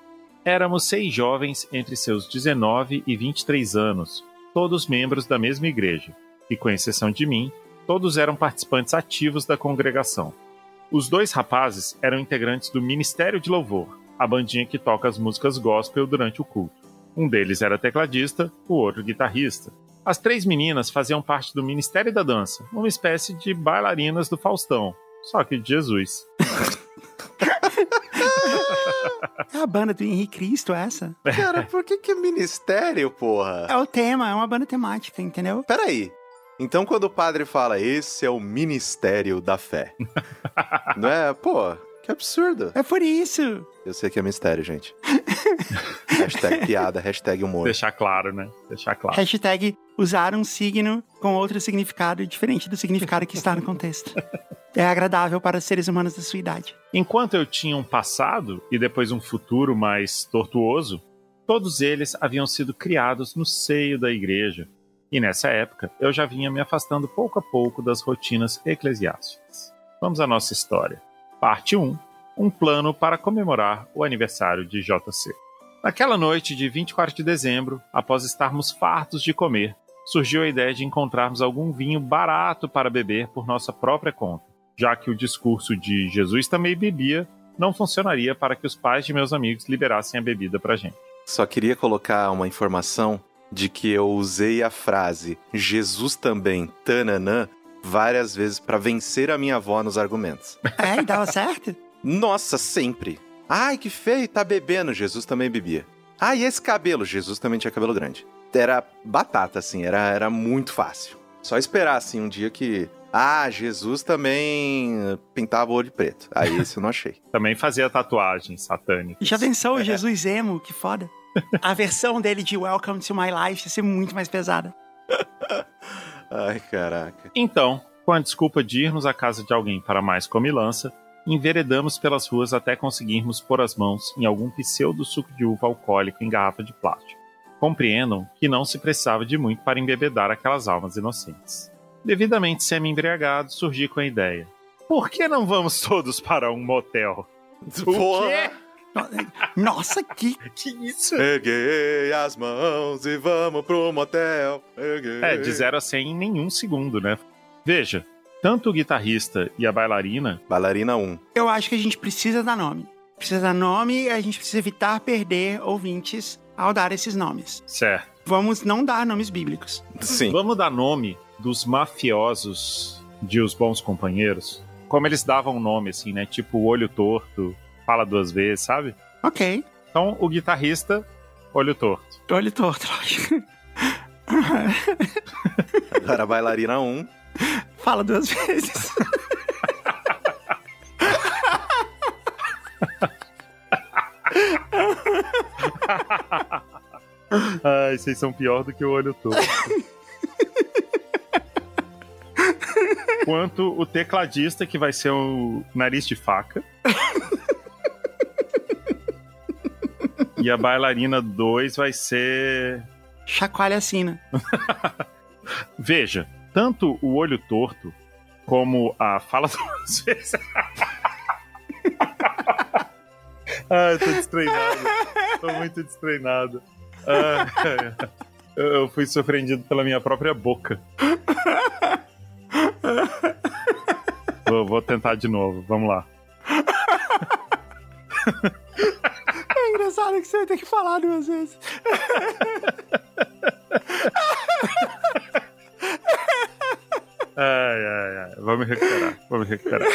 Éramos seis jovens entre seus 19 e 23 anos, todos membros da mesma igreja, e com exceção de mim, todos eram participantes ativos da congregação. Os dois rapazes eram integrantes do Ministério de Louvor, a bandinha que toca as músicas gospel durante o culto. Um deles era tecladista, o outro guitarrista. As três meninas faziam parte do Ministério da Dança, uma espécie de bailarinas do Faustão, só que de Jesus. É a banda do Henrique Cristo, essa? Cara, por que que é ministério, porra? É o tema, é uma banda temática, entendeu? Peraí. Então, quando o padre fala, esse é o ministério da fé. não é? Pô, que absurdo. É por isso. Eu sei que é mistério, gente. hashtag piada, hashtag humor. Deixar claro, né? Deixar claro. Hashtag usar um signo com outro significado diferente do significado que está no contexto. É agradável para os seres humanos da sua idade. Enquanto eu tinha um passado e depois um futuro mais tortuoso, todos eles haviam sido criados no seio da igreja. E nessa época eu já vinha me afastando pouco a pouco das rotinas eclesiásticas. Vamos à nossa história. Parte 1 Um plano para comemorar o aniversário de JC. Naquela noite de 24 de dezembro, após estarmos fartos de comer, surgiu a ideia de encontrarmos algum vinho barato para beber por nossa própria conta, já que o discurso de Jesus também bebia não funcionaria para que os pais de meus amigos liberassem a bebida pra gente. Só queria colocar uma informação de que eu usei a frase Jesus também, tananã, várias vezes pra vencer a minha avó nos argumentos. É, e dava certo? Nossa, sempre. Ai, que feio, tá bebendo. Jesus também bebia. Ah, e esse cabelo? Jesus também tinha cabelo grande. Era batata, assim, era, era muito fácil. Só esperar, assim, um dia que. Ah, Jesus também pintava o olho preto. Aí esse eu não achei. Também fazia tatuagem satânica. Já pensou o Jesus emo? Que foda. A versão dele de Welcome to My Life ia ser muito mais pesada. Ai, caraca. Então, com a desculpa de irmos à casa de alguém para mais comilança, enveredamos pelas ruas até conseguirmos pôr as mãos em algum pseudo suco de uva alcoólico em garrafa de plástico. Compreendam que não se precisava de muito para embebedar aquelas almas inocentes. Devidamente semi-embriagado, surgi com a ideia. Por que não vamos todos para um motel? Porra! Nossa, que. Que isso? Peguei as mãos e vamos pro motel. É, de 0 a 100 em nenhum segundo, né? Veja, tanto o guitarrista e a bailarina Bailarina 1. Eu acho que a gente precisa dar nome. Precisa dar nome e a gente precisa evitar perder ouvintes ao dar esses nomes. Certo. Vamos não dar nomes bíblicos. Sim. Vamos dar nome dos mafiosos de Os Bons Companheiros? Como eles davam nome, assim, né? Tipo Olho Torto, Fala Duas Vezes, sabe? Ok. Então, o guitarrista, Olho Torto. Olho torto, lógico. Agora bailarina 1. Fala duas vezes. Ai, vocês são pior do que o Olho Torto. Quanto o tecladista, que vai ser o Nariz de Faca. E a bailarina 2 vai ser Chacoalha a sina. Veja, tanto o olho torto como a fala duas vezes. ah, eu tô destreinado. Tô muito destreinado. Ah, eu fui surpreendido pela minha própria boca. Vou, vou tentar de novo, vamos lá. Engraçado que você vai ter que falar duas vezes. Ai, ai, ai. Me recuperar, me recuperar.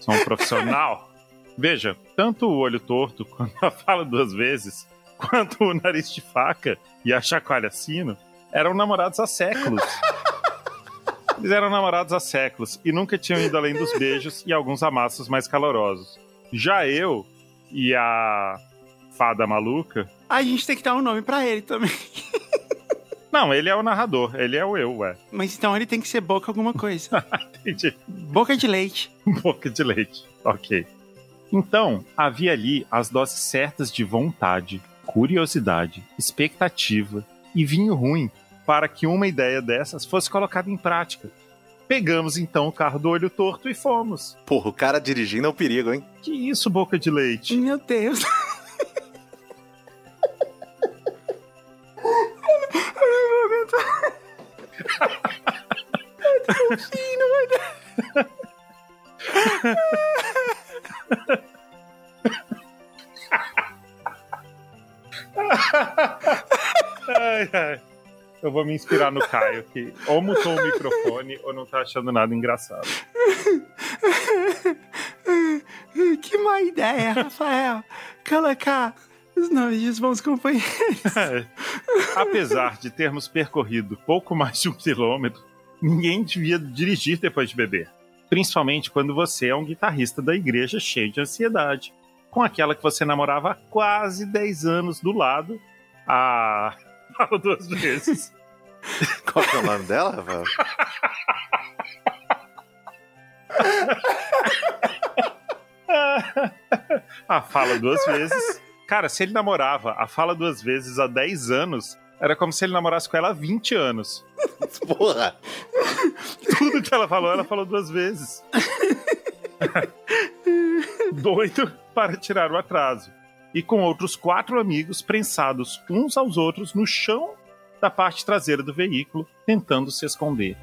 Sou um profissional. Veja, tanto o olho torto, quando a fala duas vezes, quanto o nariz de faca e a chacoalha sino eram namorados há séculos. Eles eram namorados há séculos e nunca tinham ido além dos beijos e alguns amassos mais calorosos. Já eu e a fada maluca. A gente tem que dar um nome pra ele também. Não, ele é o narrador, ele é o eu, ué. Mas então ele tem que ser boca alguma coisa. Entendi. Boca de leite. Boca de leite. Ok. Então, havia ali as doses certas de vontade, curiosidade, expectativa e vinho ruim para que uma ideia dessas fosse colocada em prática. Pegamos então o carro do olho torto e fomos. Porra, o cara dirigindo é um perigo, hein? Que isso, boca de leite? Meu Deus. Eu não vou aguentar. Eu tô fino, mano. Ai, ai. Eu vou me inspirar no Caio, que ou mutou o microfone ou não tá achando nada engraçado. Que má ideia, Rafael. Colocar os nomes dos bons companheiros. É. Apesar de termos percorrido pouco mais de um quilômetro, ninguém devia dirigir depois de beber. Principalmente quando você é um guitarrista da igreja cheio de ansiedade. Com aquela que você namorava há quase 10 anos do lado. Ah, falo duas vezes. Qual que é o nome dela, Rafael? a fala duas vezes. Cara, se ele namorava a fala duas vezes há 10 anos, era como se ele namorasse com ela há 20 anos. Porra! Tudo que ela falou, ela falou duas vezes. Doido para tirar o atraso. E com outros quatro amigos prensados uns aos outros no chão da parte traseira do veículo, tentando se esconder.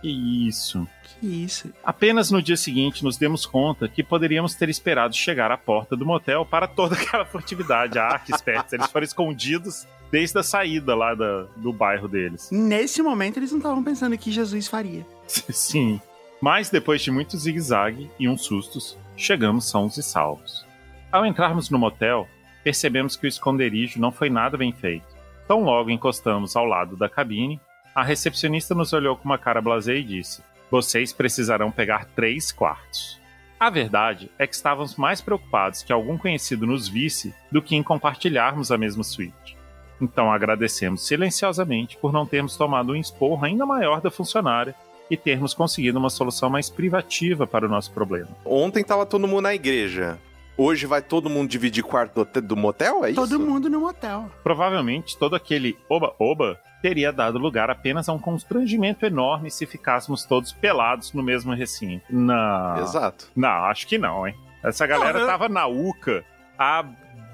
Que isso. Que isso? Apenas no dia seguinte nos demos conta que poderíamos ter esperado chegar à porta do motel para toda aquela furtividade. Ah, que espertos. Eles foram escondidos desde a saída lá da- do bairro deles. Nesse momento eles não estavam pensando o que Jesus faria. Sim. Mas depois de muito zigue-zague e uns sustos, chegamos sãos e salvos. Ao entrarmos no motel, percebemos que o esconderijo não foi nada bem feito. Tão logo encostamos ao lado da cabine, a recepcionista nos olhou com uma cara blasé e disse: Vocês precisarão pegar três quartos. A verdade é que estávamos mais preocupados que algum conhecido nos visse do que em compartilharmos a mesma suíte. Então agradecemos silenciosamente por não termos tomado um esporro ainda maior da funcionária e termos conseguido uma solução mais privativa para o nosso problema. Ontem tava todo mundo na igreja. Hoje vai todo mundo dividir quarto do, do motel, é isso? Todo mundo no motel. Provavelmente todo aquele oba-oba teria dado lugar apenas a um constrangimento enorme se ficássemos todos pelados no mesmo recinto. Não. Exato. Não, acho que não, hein? Essa galera tava na UCA há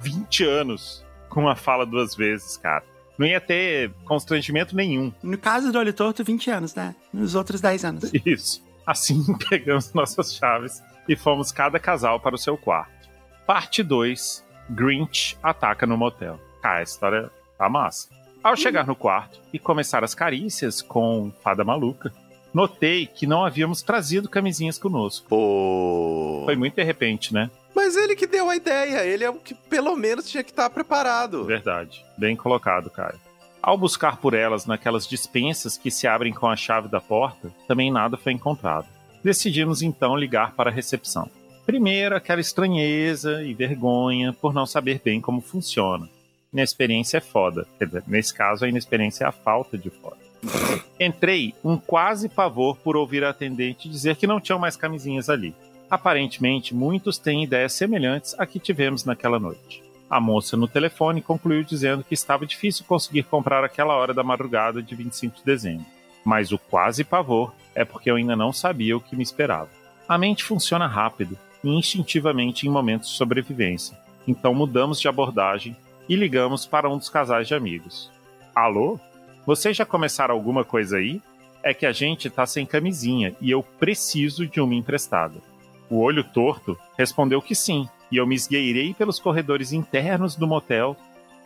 20 anos com a fala duas vezes, cara. Não ia ter constrangimento nenhum. No caso do olho torto, 20 anos, né? Nos outros 10 anos. Isso. Assim pegamos nossas chaves e fomos cada casal para o seu quarto. Parte 2: Grinch ataca no motel. Cara, a história tá massa. Ao chegar no quarto e começar as carícias com Fada Maluca, notei que não havíamos trazido camisinhas conosco. Pô. Foi muito de repente, né? Mas ele que deu a ideia, ele é o que pelo menos tinha que estar preparado. Verdade. Bem colocado, cara. Ao buscar por elas naquelas dispensas que se abrem com a chave da porta, também nada foi encontrado. Decidimos então ligar para a recepção. Primeiro, aquela estranheza e vergonha por não saber bem como funciona. Inexperiência é foda. Quer dizer, nesse caso, a inexperiência é a falta de foda. Entrei um quase pavor por ouvir a atendente dizer que não tinham mais camisinhas ali. Aparentemente, muitos têm ideias semelhantes à que tivemos naquela noite. A moça no telefone concluiu dizendo que estava difícil conseguir comprar aquela hora da madrugada de 25 de dezembro. Mas o quase pavor é porque eu ainda não sabia o que me esperava. A mente funciona rápido instintivamente em momentos de sobrevivência. Então mudamos de abordagem e ligamos para um dos casais de amigos. Alô? Vocês já começaram alguma coisa aí? É que a gente tá sem camisinha e eu preciso de uma emprestada. O olho torto respondeu que sim, e eu me esgueirei pelos corredores internos do motel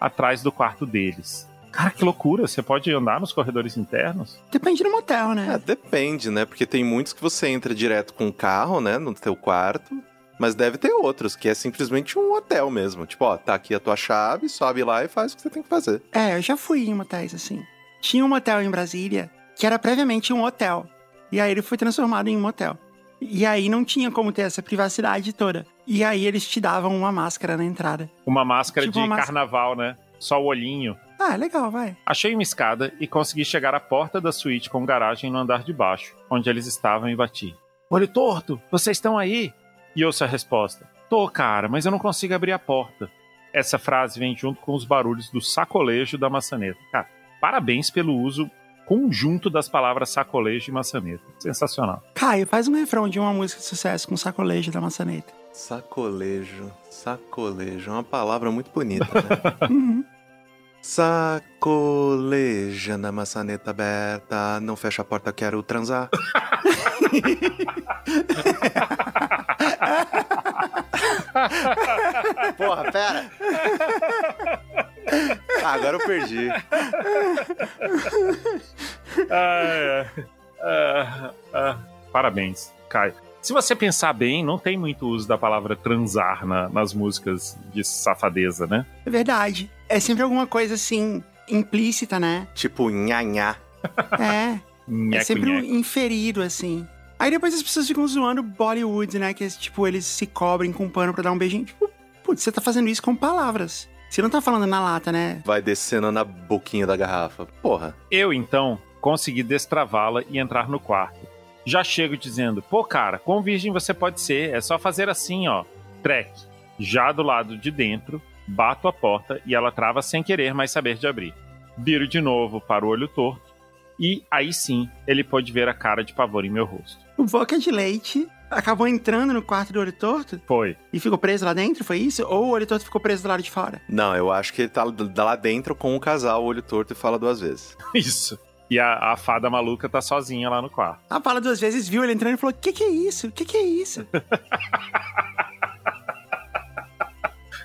atrás do quarto deles. Cara, que loucura! Você pode andar nos corredores internos? Depende do motel, É, né? depende, né? Porque tem muitos que você entra direto com o carro, né? No teu quarto. Mas deve ter outros, que é simplesmente um hotel mesmo. Tipo, ó, tá aqui a tua chave, sobe lá e faz o que você tem que fazer. É, eu já fui em motéis assim. Tinha um motel em Brasília que era previamente um hotel. E aí ele foi transformado em um motel. E aí não tinha como ter essa privacidade toda. E aí eles te davam uma máscara na entrada. Uma máscara Tipo de uma máscara- carnaval, né? Só o olhinho. Ah, legal, vai. Achei uma escada e consegui chegar à porta da suíte com garagem no andar de baixo, onde eles estavam e bati. Olho torto, vocês estão aí? E ouço a resposta. Tô, cara, mas eu não consigo abrir a porta. Essa frase vem junto com os barulhos do sacolejo da maçaneta. Cara, parabéns pelo uso conjunto das palavras sacolejo e maçaneta. Sensacional. Caio, faz um refrão de uma música de sucesso com sacolejo da maçaneta. Sacolejo, sacolejo. É uma palavra muito bonita, né? Uhum. Sacoleja na maçaneta aberta. Não fecha a porta, quero transar. Porra, pera. Ah, agora eu perdi. Ah, é. Ah, ah, parabéns, Caio. Se você pensar bem, não tem muito uso da palavra transar na- nas músicas de safadeza, né? É verdade. É sempre alguma coisa assim, implícita, né? Tipo, nhanhá. É. É sempre um inferido, assim. Aí depois as pessoas ficam zoando Bollywood, né? Que é, tipo, eles se cobrem com pano pra dar um beijinho. Tipo, putz, você tá fazendo isso com palavras. Você não tá falando na lata, né? Vai descendo na boquinha da garrafa. Porra. Eu, então, consegui destravá-la e entrar no quarto. Já chego dizendo, pô, cara, quão virgem você pode ser? É só fazer assim, ó. Trek. Já do lado de dentro, bato a porta e ela trava sem querer mais saber de abrir. Viro de novo para o olho torto e aí sim ele pôde ver a cara de pavor em meu rosto. O Boca de Leite acabou entrando no quarto do olho torto Foi. e ficou preso lá dentro, foi isso? Ou o olho torto ficou preso do lado de fora? Não, eu acho que ele tá lá dentro com o casal, olho torto e fala duas vezes. Isso. E a, a fada maluca tá sozinha lá no quarto. A fala duas vezes, viu ele entrando e falou: Que que é isso? Que que é isso?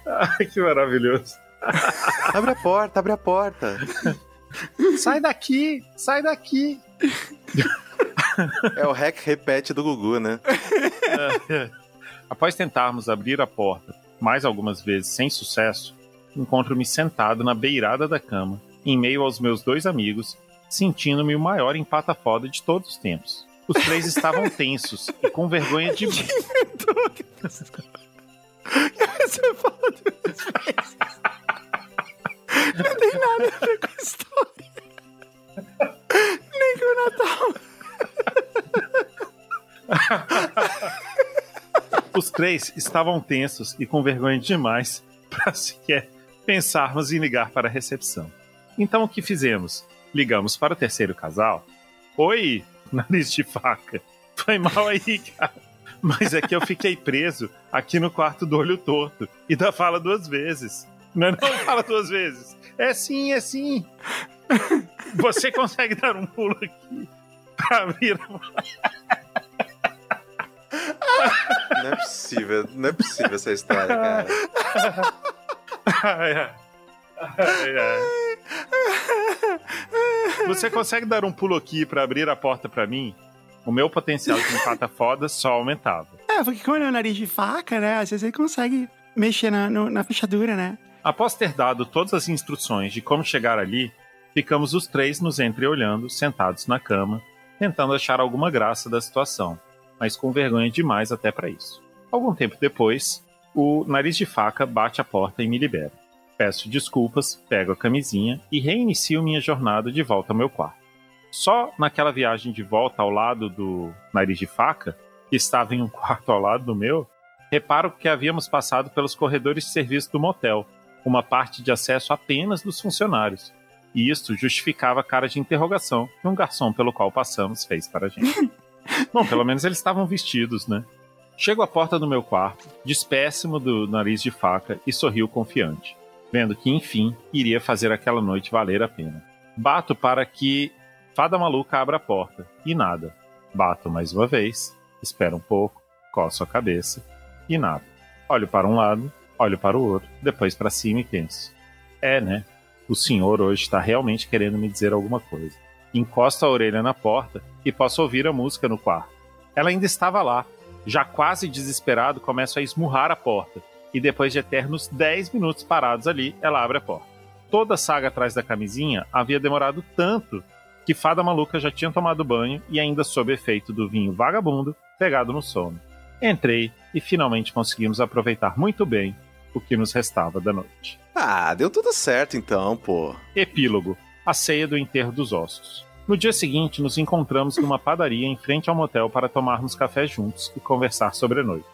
Ai, que maravilhoso. Abre a porta, abre a porta. Sai daqui, sai daqui. É o rec repete do Gugu, né? Após tentarmos abrir a porta mais algumas vezes sem sucesso, encontro-me sentado na beirada da cama, em meio aos meus dois amigos, sentindo-me o maior empata-foda de todos os tempos. Os três estavam tensos e com vergonha de mim. Você fala duas vezes. Não tem nada a ver com a história. Nem com o Natal. Os três estavam tensos e com vergonha demais para sequer pensarmos em ligar para a recepção. Então o que fizemos? Ligamos para o terceiro casal. Oi, nariz de faca. Foi mal aí, cara. Mas é que eu fiquei preso aqui no quarto do olho torto. E da fala duas vezes. Não, é não fala duas vezes. É sim, é sim. Você consegue dar um pulo aqui pra abrir a Não é possível, não é possível essa história, cara. Ai, ai. Ai, ai. Você consegue dar um pulo aqui pra abrir a porta pra mim? O meu potencial de empata foda só aumentava. É, porque como ele é um nariz de faca, né? Às vezes ele consegue mexer na, no- na fechadura, né? Após ter dado todas as instruções de como chegar ali, ficamos os três nos entreolhando, sentados na cama, tentando achar alguma graça da situação, mas com vergonha demais até pra isso. Algum tempo depois, o nariz de faca bate a porta e me libera. Peço desculpas, pego a camisinha e reinicio minha jornada de volta ao meu quarto. Só naquela viagem de volta ao lado do nariz de faca, que estava em um quarto ao lado do meu, reparo que havíamos passado pelos corredores de serviço do motel, uma parte de acesso apenas dos funcionários. E isto justificava a cara de interrogação que um garçom pelo qual passamos fez para a gente. Bom, pelo menos eles estavam vestidos, né? Chego à porta do meu quarto, despeço-me do nariz de faca e sorrio confiante, vendo que, enfim, iria fazer aquela noite valer a pena. Bato para que Fada Maluca abra a porta, e nada. Bato mais uma vez, espero um pouco, coço a cabeça, e nada. Olho para um lado, olho para o outro, depois para cima e penso: é, né? O senhor hoje está realmente querendo me dizer alguma coisa. Encosto a orelha na porta e posso ouvir a música no quarto. Ela ainda estava lá. Já quase desesperado, começo a esmurrar a porta. E depois de eternos 10 minutos parados ali, ela abre a porta. Toda a saga atrás da camisinha havia demorado tanto que Fada Maluca já tinha tomado banho e ainda sob efeito do vinho vagabundo, pegado no sono. Entrei e finalmente conseguimos aproveitar muito bem o que nos restava da noite. Ah, deu tudo certo então, pô. Epílogo: A ceia do enterro dos ossos. No dia seguinte, nos encontramos numa padaria em frente ao motel para tomarmos café juntos e conversar sobre a noite.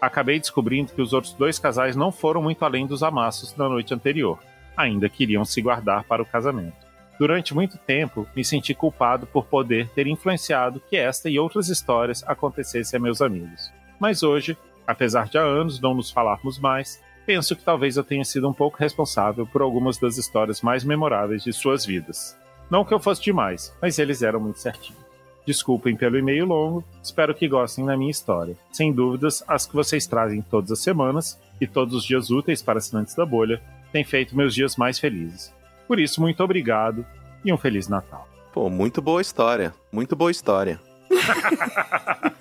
Acabei descobrindo que os outros dois casais não foram muito além dos amassos da noite anterior, ainda queriam se guardar para o casamento. Durante muito tempo, me senti culpado por poder ter influenciado que esta e outras histórias acontecessem a meus amigos. Mas hoje, apesar de há anos não nos falarmos mais, penso que talvez eu tenha sido um pouco responsável por algumas das histórias mais memoráveis de suas vidas. Não que eu fosse demais, mas eles eram muito certinhos. Desculpem pelo e-mail longo, espero que gostem da minha história. Sem dúvidas, as que vocês trazem todas as semanas e todos os dias úteis para assinantes da bolha têm feito meus dias mais felizes. Por isso, muito obrigado e um Feliz Natal. Pô, muito boa história. Muito boa história.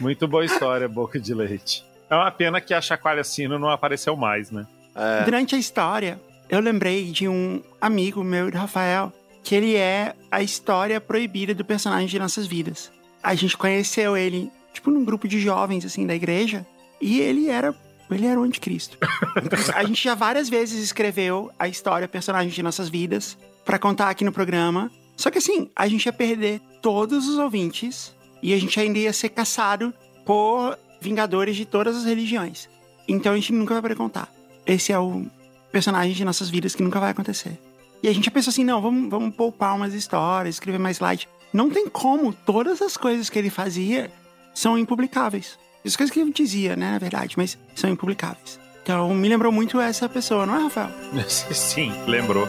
Muito boa história, Boca de Leite. É uma pena que a Chacoalha Sino não apareceu mais, né? É, Durante a história, eu lembrei de um amigo meu, de Rafael, que ele é a história proibida do personagem de nossas vidas. A gente conheceu ele, tipo, num grupo de jovens, assim, da igreja, e ele era. Ele era o anticristo. a gente já várias vezes escreveu a história, personagem de nossas vidas, pra contar aqui no programa. Só que assim, a gente ia perder todos os ouvintes e a gente ainda ia ser caçado por vingadores de todas as religiões. Então a gente nunca vai poder contar. Esse é o personagem de nossas vidas que nunca vai acontecer. E a gente pensou assim, não, vamos, vamos poupar umas histórias, escrever mais light. Não tem como, todas as coisas que ele fazia são impublicáveis. As coisas que ele dizia, né, na verdade, mas são impublicáveis. Então me lembrou muito essa pessoa, não é, Rafael? Sim, lembrou.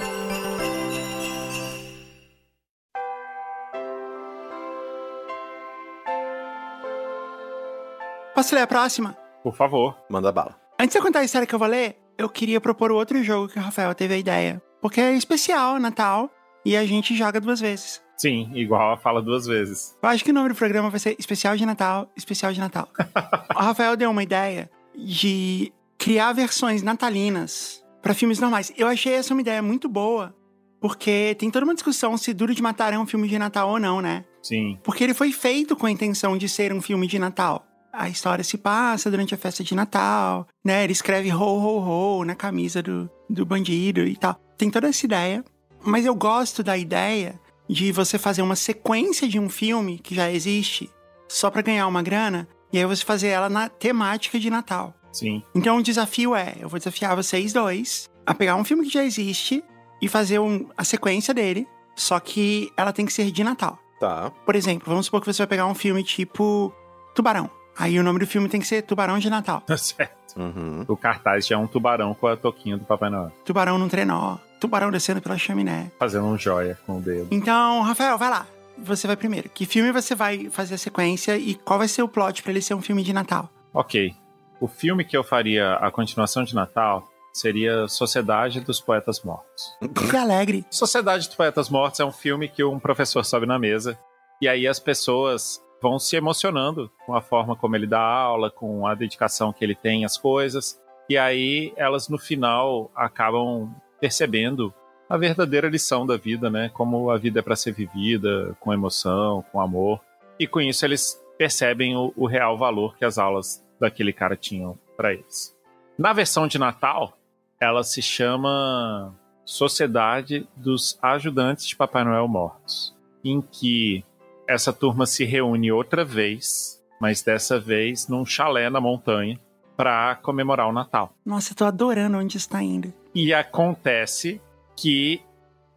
Posso ler a próxima? Por favor. manda bala. Antes de eu contar a história que eu vou ler, eu queria propor outro jogo que o Rafael teve a ideia. Porque é especial, Natal, e a gente joga duas vezes. Sim, igual a fala duas vezes. Eu acho que o nome do programa vai ser Especial de Natal, Especial de Natal. o Rafael deu uma ideia de criar versões natalinas para filmes normais. Eu achei essa uma ideia muito boa, porque tem toda uma discussão se Duro de Matar é um filme de Natal ou não, né? Sim. Porque ele foi feito com a intenção de ser um filme de Natal. A história se passa durante a festa de Natal, né? Ele escreve ho, ho, ho na camisa do, do bandido e tal. Tem toda essa ideia. Mas eu gosto da ideia de você fazer uma sequência de um filme que já existe só pra ganhar uma grana e aí você fazer ela na temática de Natal. Sim. Então o desafio é, eu vou desafiar vocês dois a pegar um filme que já existe e fazer um- a sequência dele, só que ela tem que ser de Natal. Tá. Por exemplo, vamos supor que você vai pegar um filme tipo Tubarão. Aí o nome do filme tem que ser Tubarão de Natal. Tá certo. Uhum. O cartaz já é um tubarão com a toquinha do Papai Noel. Tubarão num trenó. Tubarão descendo pela chaminé. Fazendo um joia com o dedo. Então, Rafael, vai lá. Você vai primeiro. Que filme você vai fazer a sequência e qual vai ser o plot pra ele ser um filme de Natal? Ok. O filme que eu faria a continuação de Natal seria Sociedade dos Poetas Mortos. Que alegre. Sociedade dos Poetas Mortos é um filme que um professor sobe na mesa e aí as pessoas vão se emocionando com a forma como ele dá aula, com a dedicação que ele tem às coisas. E aí elas no final acabam percebendo a verdadeira lição da vida, né? Como a vida é para ser vivida com emoção, com amor. E com isso eles percebem o, o real valor que as aulas daquele cara tinham para eles. Na versão de Natal, ela se chama Sociedade dos Ajudantes de Papai Noel Mortos, em que essa turma se reúne outra vez, mas dessa vez num chalé na montanha, para comemorar o Natal. Nossa, eu tô adorando onde está indo. E acontece que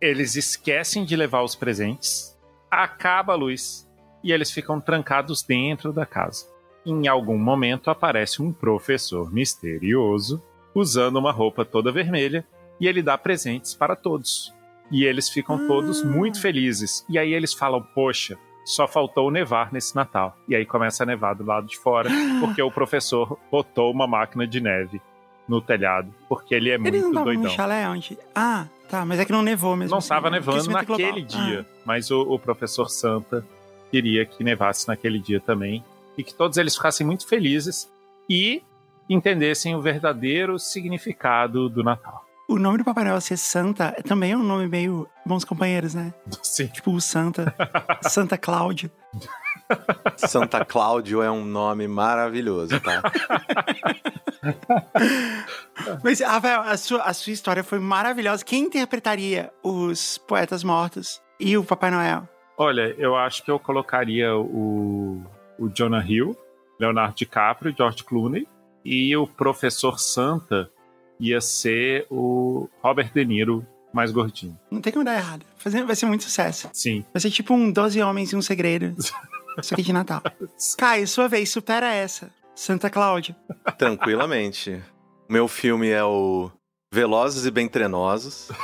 eles esquecem de levar os presentes, acaba a luz e eles ficam trancados dentro da casa. Em algum momento aparece um professor misterioso usando uma roupa toda vermelha e ele dá presentes para todos. E eles ficam todos muito felizes. E aí eles falam: Poxa, só faltou nevar nesse Natal. E aí começa a nevar do lado de fora, porque o professor botou uma máquina de neve no telhado, porque ele é Eles não muito estavam doidão. no chalé onde? Ah, tá, mas é que não nevou mesmo. Não assim, estava né? nevando Aquecimento naquele global. dia, mas o, o professor Santa queria que nevasse naquele dia também e que todos eles ficassem muito felizes e entendessem o verdadeiro significado do Natal. O nome do Papai Noel ser Santa também é um nome meio bons companheiros, né? Sim. Tipo o Santa, Santa Cláudio. Santa Cláudio é um nome maravilhoso, tá? Mas, Rafael, a sua, a sua história foi maravilhosa. Quem interpretaria os poetas mortos e o Papai Noel? Olha, eu acho que eu colocaria o, o Jonah Hill, Leonardo DiCaprio, George Clooney e o professor Santa ia ser o Robert De Niro mais gordinho. Não tem como dar errado. Vai ser muito sucesso. Sim. Vai ser tipo um 12 Homens e um Segredo. Isso aqui de Natal. Caio, sua vez, supera essa. Santa Cláudia. Tranquilamente. Meu filme é o Velozes e Bem Trenosos.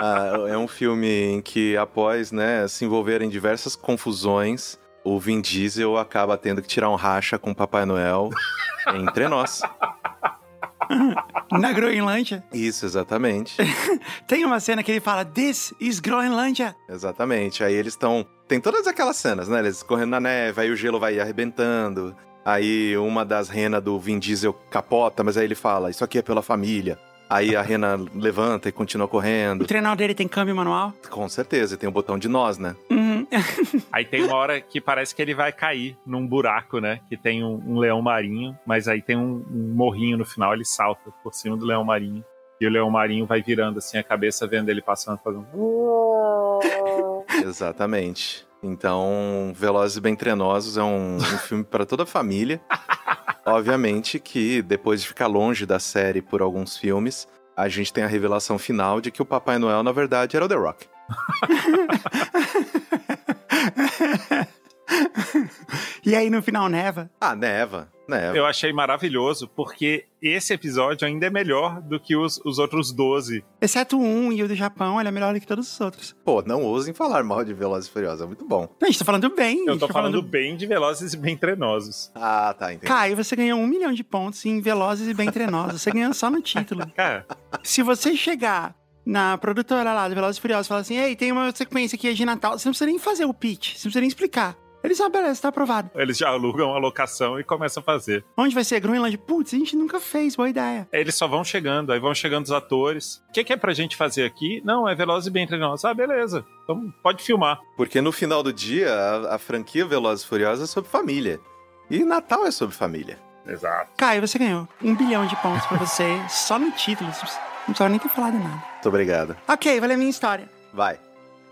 Ah, é um filme em que, após né, se envolver em diversas confusões, o Vin Diesel acaba tendo que tirar um racha com o Papai Noel entre nós. Na Groenlândia. Isso, exatamente. Tem uma cena que ele fala: This is Groenlândia. exatamente. Aí eles estão. Tem todas aquelas cenas, né? Eles correndo na neve, aí o gelo vai arrebentando. Aí uma das renas do Vin Diesel capota, mas aí ele fala: Isso aqui é pela família. Aí a rena levanta e continua O correndo. trenó dele tem câmbio manual. Com certeza, e tem o botão de nós, né? Uhum. Aí tem uma hora que parece que ele vai cair num buraco, né? Que tem um, um leão marinho, mas aí tem um, um morrinho no final, ele salta por cima do leão marinho. E o leão marinho vai virando assim a cabeça, vendo ele passando, fazendo. Exatamente. Então, Velozes e Bem Trenosos é um, um filme para toda a família. Obviamente que depois de ficar longe da série por alguns filmes, a gente tem a revelação final de que o Papai Noel, na verdade, era o The Rock. e aí no final neva. Ah, neva, neva. Eu achei maravilhoso, porque esse episódio ainda é melhor do que os, os outros 12. Exceto um e o do Japão, ele é melhor do que todos os outros. Pô, não ousem falar mal de Velozes e Furiosos, é muito bom. Não, a gente tá falando bem. Eu tô tá falando bem de Velozes e Bem Trenosos. Ah, tá, entendi. Caio, você ganhou um milhão de pontos em Velozes e Bem Trenosos. Você ganhou só no título. Cara, Se você chegar na produtora lá do Velozes e Furiosos e falar assim, ei, tem uma sequência aqui de Natal, você não precisa nem fazer o pitch, você não precisa nem explicar. Eles, ah, beleza, tá aprovado. eles já alugam a locação e começam a fazer. Onde vai ser? Groenlândia? Putz, a gente nunca fez, boa ideia. Eles só vão chegando, aí vão chegando os atores. O que, que é pra gente fazer aqui? Não, é Velozes e Bem Trenosos. Ah, beleza. Então pode filmar. Porque no final do dia, a, a franquia Velozes e Furiosos é sobre família. E Natal é sobre família. Exato. Caio, você ganhou um bilhão de pontos pra você, só no título. Não precisava nem ter falado nada. Muito obrigado. Ok, vale a minha história. Vai.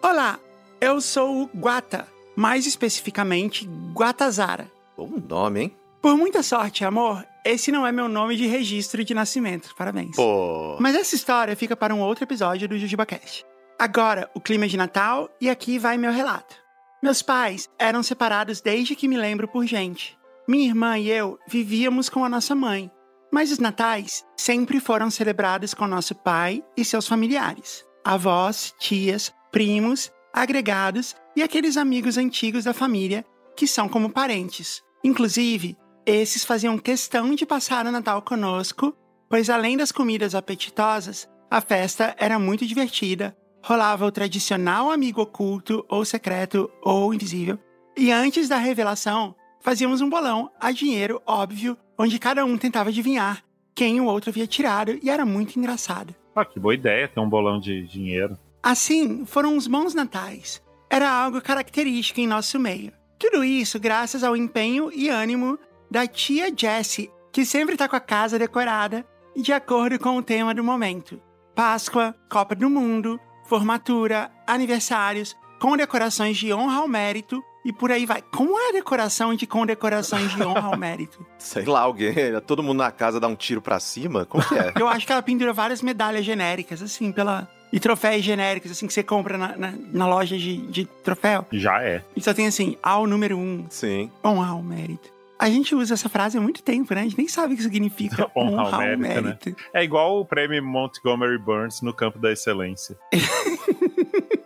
Olá, eu sou o Guata, mais especificamente Guatazara. Bom nome, hein? Por muita sorte, amor, esse não é meu nome de registro de nascimento. Parabéns. Pô. Mas essa história fica para um outro episódio do JujubaCast. Agora, o clima é de Natal e aqui vai meu relato. Meus pais eram separados desde que me lembro por gente. Minha irmã e eu vivíamos com a nossa mãe, mas os natais sempre foram celebrados com nosso pai e seus familiares. Avós, tias, primos, agregados e aqueles amigos antigos da família que são como parentes. Inclusive, esses faziam questão de passar o Natal conosco, pois além das comidas apetitosas, a festa era muito divertida, rolava o tradicional amigo oculto ou secreto ou invisível, e antes da revelação, fazíamos um bolão a dinheiro óbvio, onde cada um tentava adivinhar quem o outro havia tirado e era muito engraçado. Ah, que boa ideia ter um bolão de dinheiro. Assim, foram os bons natais. Era algo característico em nosso meio. Tudo isso graças ao empenho e ânimo da tia Jessie, que sempre tá com a casa decorada de acordo com o tema do momento. Páscoa, Copa do Mundo, formatura, aniversários, condecorações de honra ao mérito e por aí vai. Como é a decoração de condecorações de honra ao mérito? Sei lá, alguém. Todo mundo na casa dá um tiro pra cima? Como que é? Eu acho que ela pendura várias medalhas genéricas, assim, pela. E troféus genéricos, assim, que você compra na, na, na loja de, de troféu. Já é. E só tem assim, ao número um, Sim. honrar o mérito. A gente usa essa frase há muito tempo, né? A gente nem sabe o que significa Honrar o mérito, né? É igual o prêmio Montgomery Burns no campo da excelência.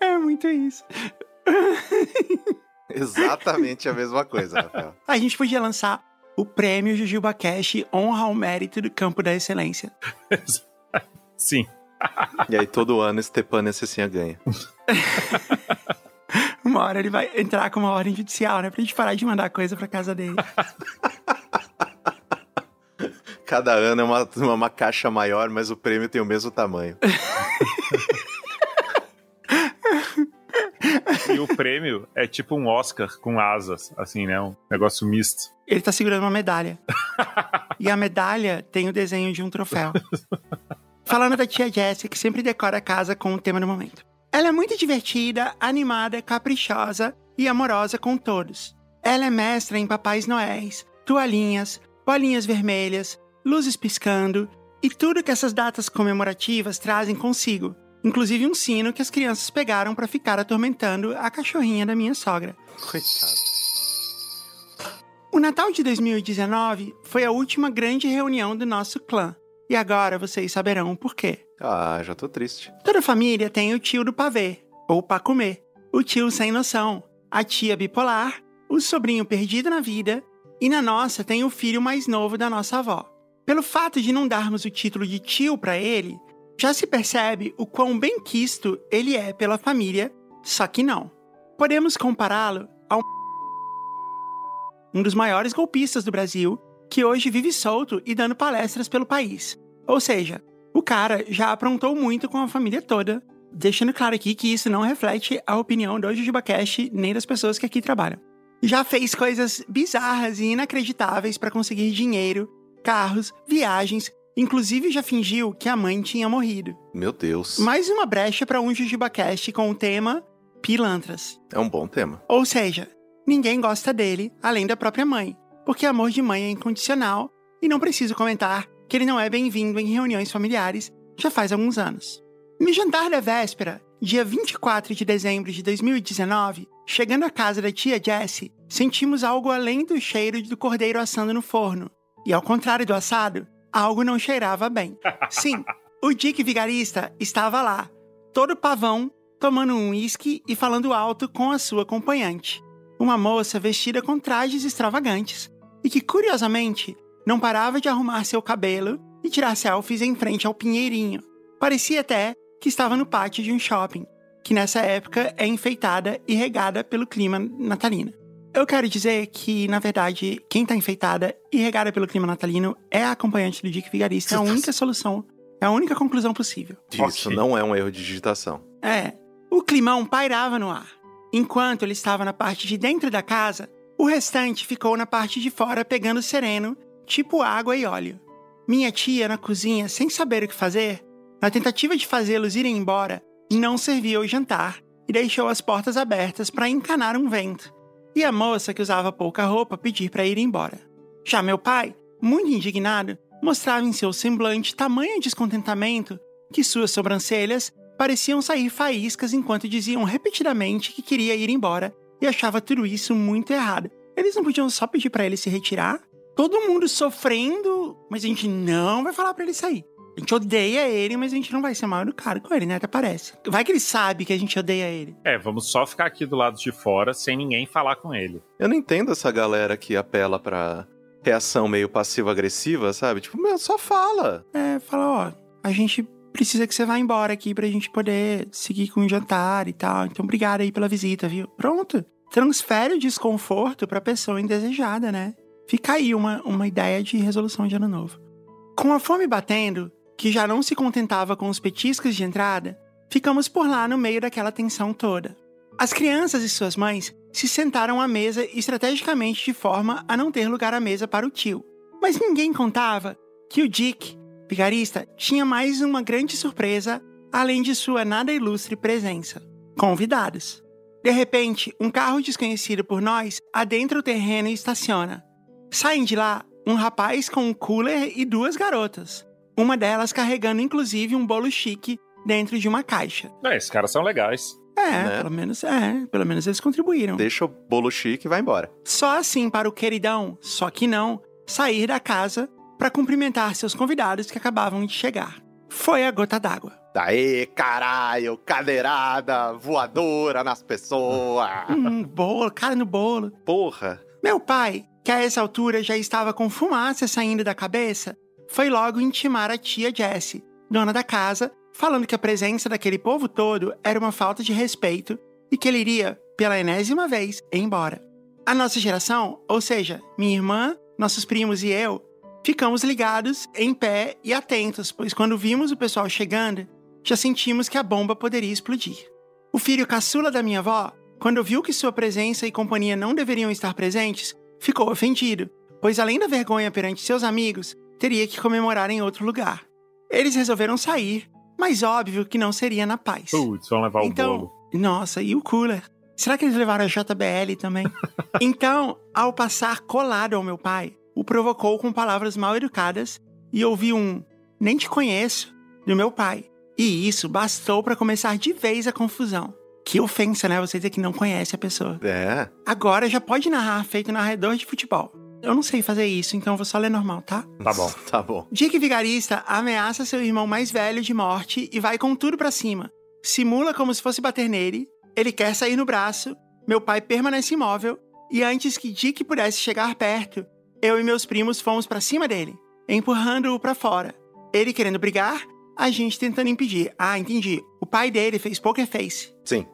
É muito isso. Exatamente a mesma coisa, Rafael. A gente podia lançar o prêmio Jujuba Cash Honra ao Mérito do Campo da Excelência. Sim. E aí todo ano Stepan Cessinha ganha. Uma hora ele vai entrar com uma ordem judicial, né? Pra gente parar de mandar coisa pra casa dele. Cada ano é uma, uma caixa maior, mas o prêmio tem o mesmo tamanho. E o prêmio é tipo um Oscar com asas, assim, né? Um negócio misto. Ele tá segurando uma medalha. e a medalha tem o desenho de um troféu. Falando da tia Jessie, que sempre decora a casa com o tema do momento. Ela é muito divertida, animada, caprichosa e amorosa com todos. Ela é mestra em papais noéis, toalhinhas, bolinhas vermelhas, luzes piscando e tudo que essas datas comemorativas trazem consigo. Inclusive um sino que as crianças pegaram para ficar atormentando a cachorrinha da minha sogra. Coitado. O Natal de 2019 foi a última grande reunião do nosso clã. E agora vocês saberão o porquê. Ah, já tô triste. Toda família tem o tio do pavê, ou pra comer, o tio sem noção, a tia bipolar, o sobrinho perdido na vida, e na nossa tem o filho mais novo da nossa avó. Pelo fato de não darmos o título de tio para ele, já se percebe o quão bem quisto ele é pela família, só que não. Podemos compará-lo a um dos maiores golpistas do Brasil, que hoje vive solto e dando palestras pelo país. Ou seja, o cara já aprontou muito com a família toda, deixando claro aqui que isso não reflete a opinião do JujubaCast nem das pessoas que aqui trabalham. Já fez coisas bizarras e inacreditáveis para conseguir dinheiro, carros, viagens, inclusive já fingiu que a mãe tinha morrido. Meu Deus. Mais uma brecha para um JujubaCast com o tema Pilantras. É um bom tema. Ou seja, ninguém gosta dele além da própria mãe, porque amor de mãe é incondicional e não preciso comentar que ele não é bem-vindo em reuniões familiares já faz alguns anos. No jantar da véspera, dia 24 de dezembro de 2019, chegando à casa da tia Jessie, sentimos algo além do cheiro do cordeiro assando no forno. E ao contrário do assado, algo não cheirava bem. Sim, o Dick Vigarista estava lá, todo pavão, tomando um uísque e falando alto com a sua acompanhante. Uma moça vestida com trajes extravagantes e que, curiosamente, não parava de arrumar seu cabelo e tirar selfies em frente ao Pinheirinho. Parecia até que estava no pátio de um shopping, que nessa época é enfeitada e regada pelo clima natalino. Eu quero dizer que, na verdade, quem tá enfeitada e regada pelo clima natalino é a acompanhante do Dick Vigarista. É a única solução, é a única conclusão possível. Isso Ok. não é um erro de digitação. É, o climão pairava no ar. Enquanto ele estava na parte de dentro da casa, o restante ficou na parte de fora pegando sereno, tipo água e óleo. Minha tia, na cozinha, sem saber o que fazer, na tentativa de fazê-los irem embora, não serviu o jantar e deixou as portas abertas para encanar um vento. E a moça, que usava pouca roupa, pedir para ir embora. Já meu pai, muito indignado, mostrava em seu semblante tamanho descontentamento que suas sobrancelhas pareciam sair faíscas enquanto diziam repetidamente que queria ir embora e achava tudo isso muito errado. Eles não podiam só pedir para ele se retirar? Todo mundo sofrendo, mas a gente não vai falar para ele sair. A gente odeia ele, mas a gente não vai ser mal educado com ele, né? Até parece. Vai que ele sabe que a gente odeia ele. É, vamos só ficar aqui do lado de fora sem ninguém falar com ele. Eu não entendo essa galera que apela pra reação meio passiva-agressiva, sabe? Tipo, meu, só fala. É, fala, ó, a gente precisa que você vá embora aqui pra gente poder seguir com o jantar e tal. Então, obrigado aí pela visita, viu? Pronto. Transfere o desconforto pra pessoa indesejada, né? Fica aí uma, uma ideia de resolução de ano novo. Com a fome batendo, que já não se contentava com os petiscos de entrada, ficamos por lá no meio daquela tensão toda. As crianças e suas mães se sentaram à mesa estrategicamente de forma a não ter lugar à mesa para o tio. Mas ninguém contava que o Dick, vigarista, tinha mais uma grande surpresa além de sua nada ilustre presença: convidados. De repente, um carro desconhecido por nós adentra o terreno e estaciona. Saem de lá um rapaz com um cooler e duas garotas. Uma delas carregando inclusive um bolo chique dentro de uma caixa. É, esses caras são legais. É, Né? pelo menos é, pelo menos eles contribuíram. Deixa o bolo chique e vai embora. Só assim para o queridão, só que não, sair da casa para cumprimentar seus convidados que acabavam de chegar. Foi a gota d'água. Daí, caralho, cadeirada, voadora nas pessoas. Hum, bolo, cara no bolo. Porra. Meu pai, que a essa altura já estava com fumaça saindo da cabeça, foi logo intimar a tia Jessie, dona da casa, falando que a presença daquele povo todo era uma falta de respeito e que ele iria, pela enésima vez, embora. A nossa geração, ou seja, minha irmã, nossos primos e eu, ficamos ligados, em pé e atentos, pois quando vimos o pessoal chegando, já sentimos que a bomba poderia explodir. O filho caçula da minha avó, quando viu que sua presença e companhia não deveriam estar presentes, ficou ofendido, pois além da vergonha perante seus amigos, teria que comemorar em outro lugar. Eles resolveram sair, mas óbvio que não seria na paz. Putz, vão levar o então, bolo. nossa, e o cooler? Será que eles levaram a JBL também? então, ao passar colado ao meu pai, o provocou com palavras mal educadas e ouvi um nem te conheço do meu pai. E isso bastou para começar de vez a confusão. Que ofensa, né? Você dizer que não conhece a pessoa. É. Agora já pode narrar feito narrador de futebol. Eu não sei fazer isso, então eu vou só ler normal, tá? Tá bom. Tá bom. Dick Vigarista ameaça seu irmão mais velho de morte e vai com tudo pra cima. Simula como se fosse bater nele, ele quer sair no braço, meu pai permanece imóvel e antes que Dick pudesse chegar perto, eu e meus primos fomos pra cima dele. empurrando-o pra fora. Ele querendo brigar, a gente tentando impedir. Ah, entendi. O pai dele fez poker face. Sim.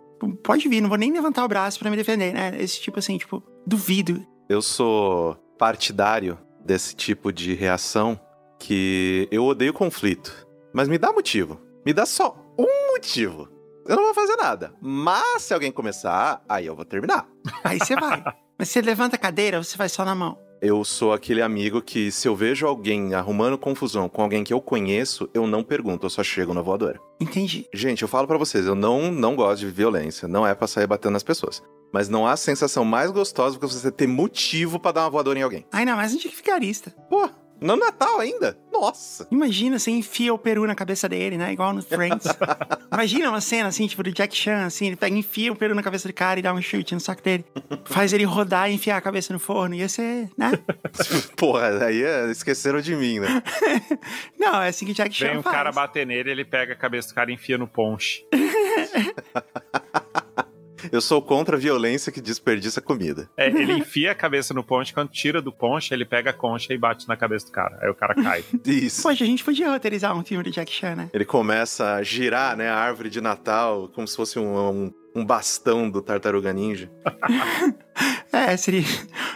Pode vir, não vou nem levantar o braço pra me defender, né? Esse tipo assim, tipo, duvido. Eu sou partidário desse tipo de reação que eu odeio conflito. Mas me dá motivo. Me dá só um motivo. Eu não vou fazer nada. Mas se alguém começar, aí eu vou terminar. Aí você vai. Mas você levanta a cadeira você vai só na mão? Eu sou aquele amigo que, se eu vejo alguém arrumando confusão com alguém que eu conheço, eu não pergunto, eu só chego na voadora. Entendi. Gente, eu falo pra vocês, eu não, não gosto de violência, não é pra sair batendo nas pessoas. Mas não há sensação mais gostosa do que você ter motivo pra dar uma voadora em alguém. Ainda mais um vigarista. Pô, no Natal ainda? Nossa! Imagina, você enfia o peru na cabeça dele, né? Igual no Friends. Imagina uma cena assim, tipo do Jack Chan, assim, ele pega, enfia o peru na cabeça do cara e dá um chute no saco dele. Faz ele rodar e enfiar a cabeça no forno. Ia ser, né? Porra, aí é- esqueceram de mim, né? Não, é assim que Jack Chan Vem um faz. cara bater nele, ele pega a cabeça do cara e enfia no ponche. Eu sou contra a violência que desperdiça comida. É, ele enfia a cabeça no ponche, quando tira do ponche, ele pega a concha e bate na cabeça do cara. Aí o cara cai. Isso. Poxa, a gente podia roteirizar um filme do Jack Chan, né? Ele começa a girar, né, a árvore de Natal, como se fosse um, um, um bastão do Tartaruga Ninja. É, seria,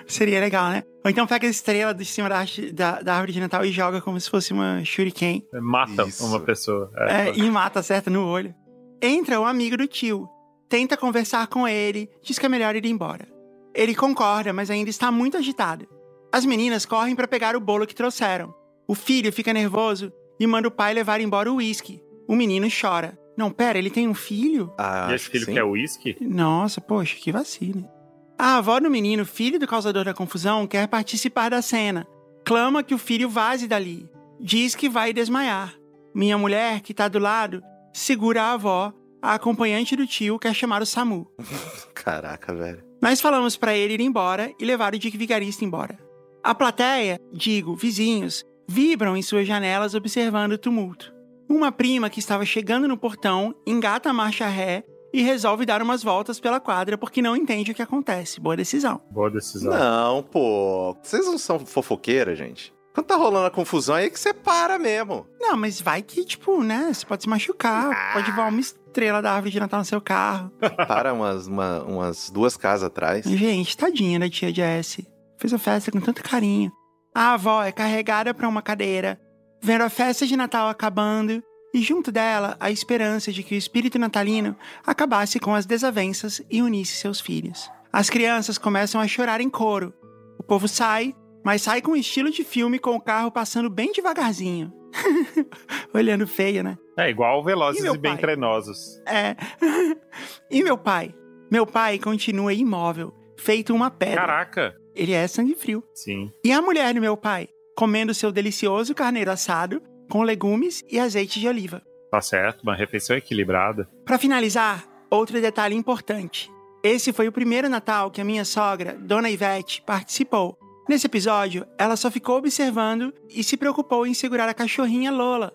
seria legal, né? Ou então pega a estrela de cima da, da, da árvore de Natal e joga como se fosse uma shuriken. Mata Isso. uma pessoa. É, É, e mata, certo, no olho. Entra o amigo do tio. Tenta conversar com ele, diz que é melhor ir embora. Ele concorda, mas ainda está muito agitado. As meninas correm para pegar o bolo que trouxeram. O filho fica nervoso e manda o pai levar embora o uísque. O menino chora. Não, pera, ele tem um filho? Ah, E esse filho sim. quer uísque? Nossa, poxa, que vacina. A avó do menino, filho do causador da confusão, quer participar da cena. Clama que o filho vaze dali. Diz que vai desmaiar. Minha mulher, que tá do lado, segura a avó. A acompanhante do tio quer chamar o SAMU. Caraca, velho. Nós falamos pra ele ir embora e levar o Dick Vigarista embora. A plateia, digo, vizinhos, vibram em suas janelas observando o tumulto. Uma prima que estava chegando no portão engata a marcha ré e resolve dar umas voltas pela quadra porque não entende o que acontece. Boa decisão. Boa decisão. Não, pô. Vocês não são fofoqueiras, gente? Quando tá rolando a confusão, aí é que você para mesmo. Não, mas vai que, tipo, né? Você pode se machucar, pode voar uma estrela da árvore de Natal no seu carro. Para umas, uma- umas duas casas atrás. Gente, tadinha da tia Jessie. Fez a festa com tanto carinho. A avó é carregada pra uma cadeira, vendo a festa de Natal acabando, e junto dela a esperança de que o espírito natalino acabasse com as desavenças e unisse seus filhos. As crianças começam a chorar em coro. O povo sai, mas sai com estilo de filme com o carro passando bem devagarzinho. Olhando feio, né? É igual Velozes E e, Bem? Trenosos. É. e meu pai? Meu pai continua imóvel, feito uma pedra. Caraca. Ele é sangue frio. Sim. E a mulher do meu pai? Comendo seu delicioso carneiro assado com legumes e azeite de oliva. Tá certo, uma refeição equilibrada. Para finalizar, outro detalhe importante. Esse foi o primeiro Natal que a minha sogra, Dona Ivete, participou. Nesse episódio, ela só ficou observando e se preocupou em segurar a cachorrinha Lola,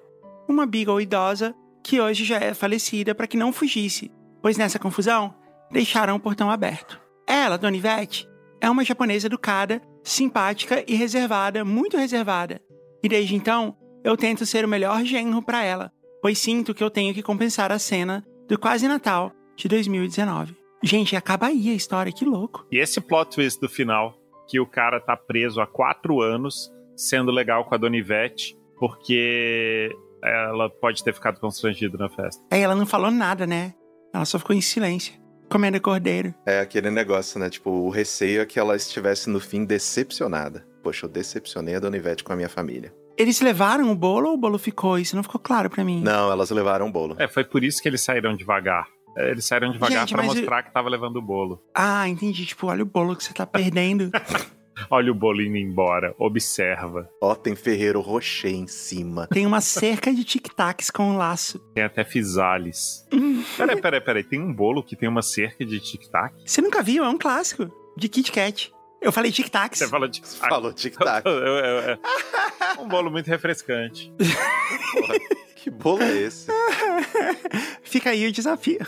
uma beagle idosa que hoje já é falecida para que não fugisse, pois nessa confusão deixaram o portão aberto. Ela, Dona Ivete, é uma japonesa educada, simpática e reservada, muito reservada. E desde então, eu tento ser o melhor genro para ela, pois sinto que eu tenho que compensar a cena do quase Natal de 2019. Gente, acaba aí a história, que louco. E esse plot twist do final, que o cara tá preso há quatro anos, sendo legal com a Dona Ivete, porque ela pode ter ficado constrangida na festa. Aí ela não falou nada, né? Ela só ficou em silêncio, comendo cordeiro. É aquele negócio, né? Tipo, o receio é que ela estivesse no fim decepcionada. Poxa, eu decepcionei a Dona Ivete com a minha família. Eles levaram o bolo ou o bolo ficou? Isso não ficou claro pra mim. Não, elas levaram o bolo. É, foi por isso que eles saíram devagar. É, Eles saíram devagar mas mostrar que tava levando o bolo. Ah, entendi. Tipo, olha o bolo que você tá perdendo. Olha o bolo indo embora, observa. Ó, tem Ferreiro Rocher em cima. Tem uma cerca de tic-tacs com um laço. Tem até fisales. peraí, peraí, peraí. Tem um bolo que tem uma cerca de tic-tac? Você nunca viu? É um clássico. De Kit Kat. Eu falei tic-tacs. Você. Falou tic-tac. Eu- eu- eu- um bolo muito refrescante. Porra, que bolo é esse? Fica aí o desafio.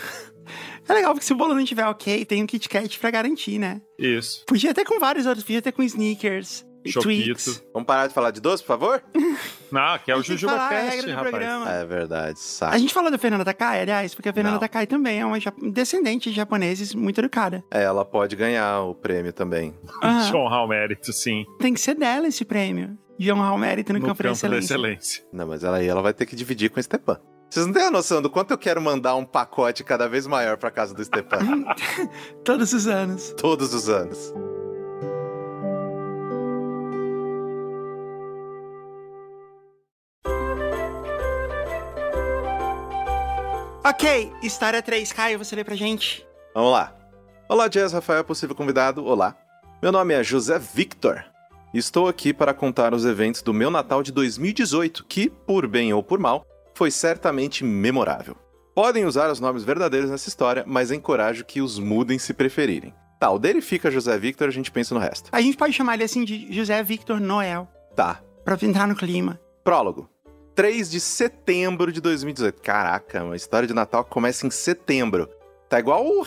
É legal porque se o bolo não tiver ok, tem um Kit Kat pra garantir, né? Isso. Podia ter com vários outros, podia ter com sneakers, Choquito. Vamos parar de falar de doce, por favor? Não, que é o Jujuba a Cast, rapaz. programa. É verdade, saco. A gente falou da Fernanda Takai, aliás, porque a Fernanda Não. Takai também é uma descendente de japoneses muito educada. É, ela pode ganhar o prêmio também. Aham. John Hall Mérito, sim. Tem que ser dela esse prêmio. John Hall Mérito no, No campo, da excelência. excelência. Não, mas ela aí ela vai ter que dividir com o Stepan. Vocês não têm a noção do quanto eu quero mandar um pacote cada vez maior pra casa do Stepan. Todos os anos. todos os anos. Ok, história 3, Caio, você lê pra gente? Vamos lá. Olá, Jazz Rafael, possível convidado. Olá. Meu nome é José Victor. Estou aqui para contar os eventos do meu Natal de 2018, que, por bem ou por mal, foi certamente memorável. Podem usar os nomes verdadeiros nessa história, mas encorajo que os mudem se preferirem. Tá, o dele fica José Victor, a gente pensa no resto. A gente pode chamar ele assim de José Victor Noel, Tá. pra entrar no clima. Prólogo. 3 de setembro de 2018. Caraca, uma história de Natal começa em setembro. Tá igual o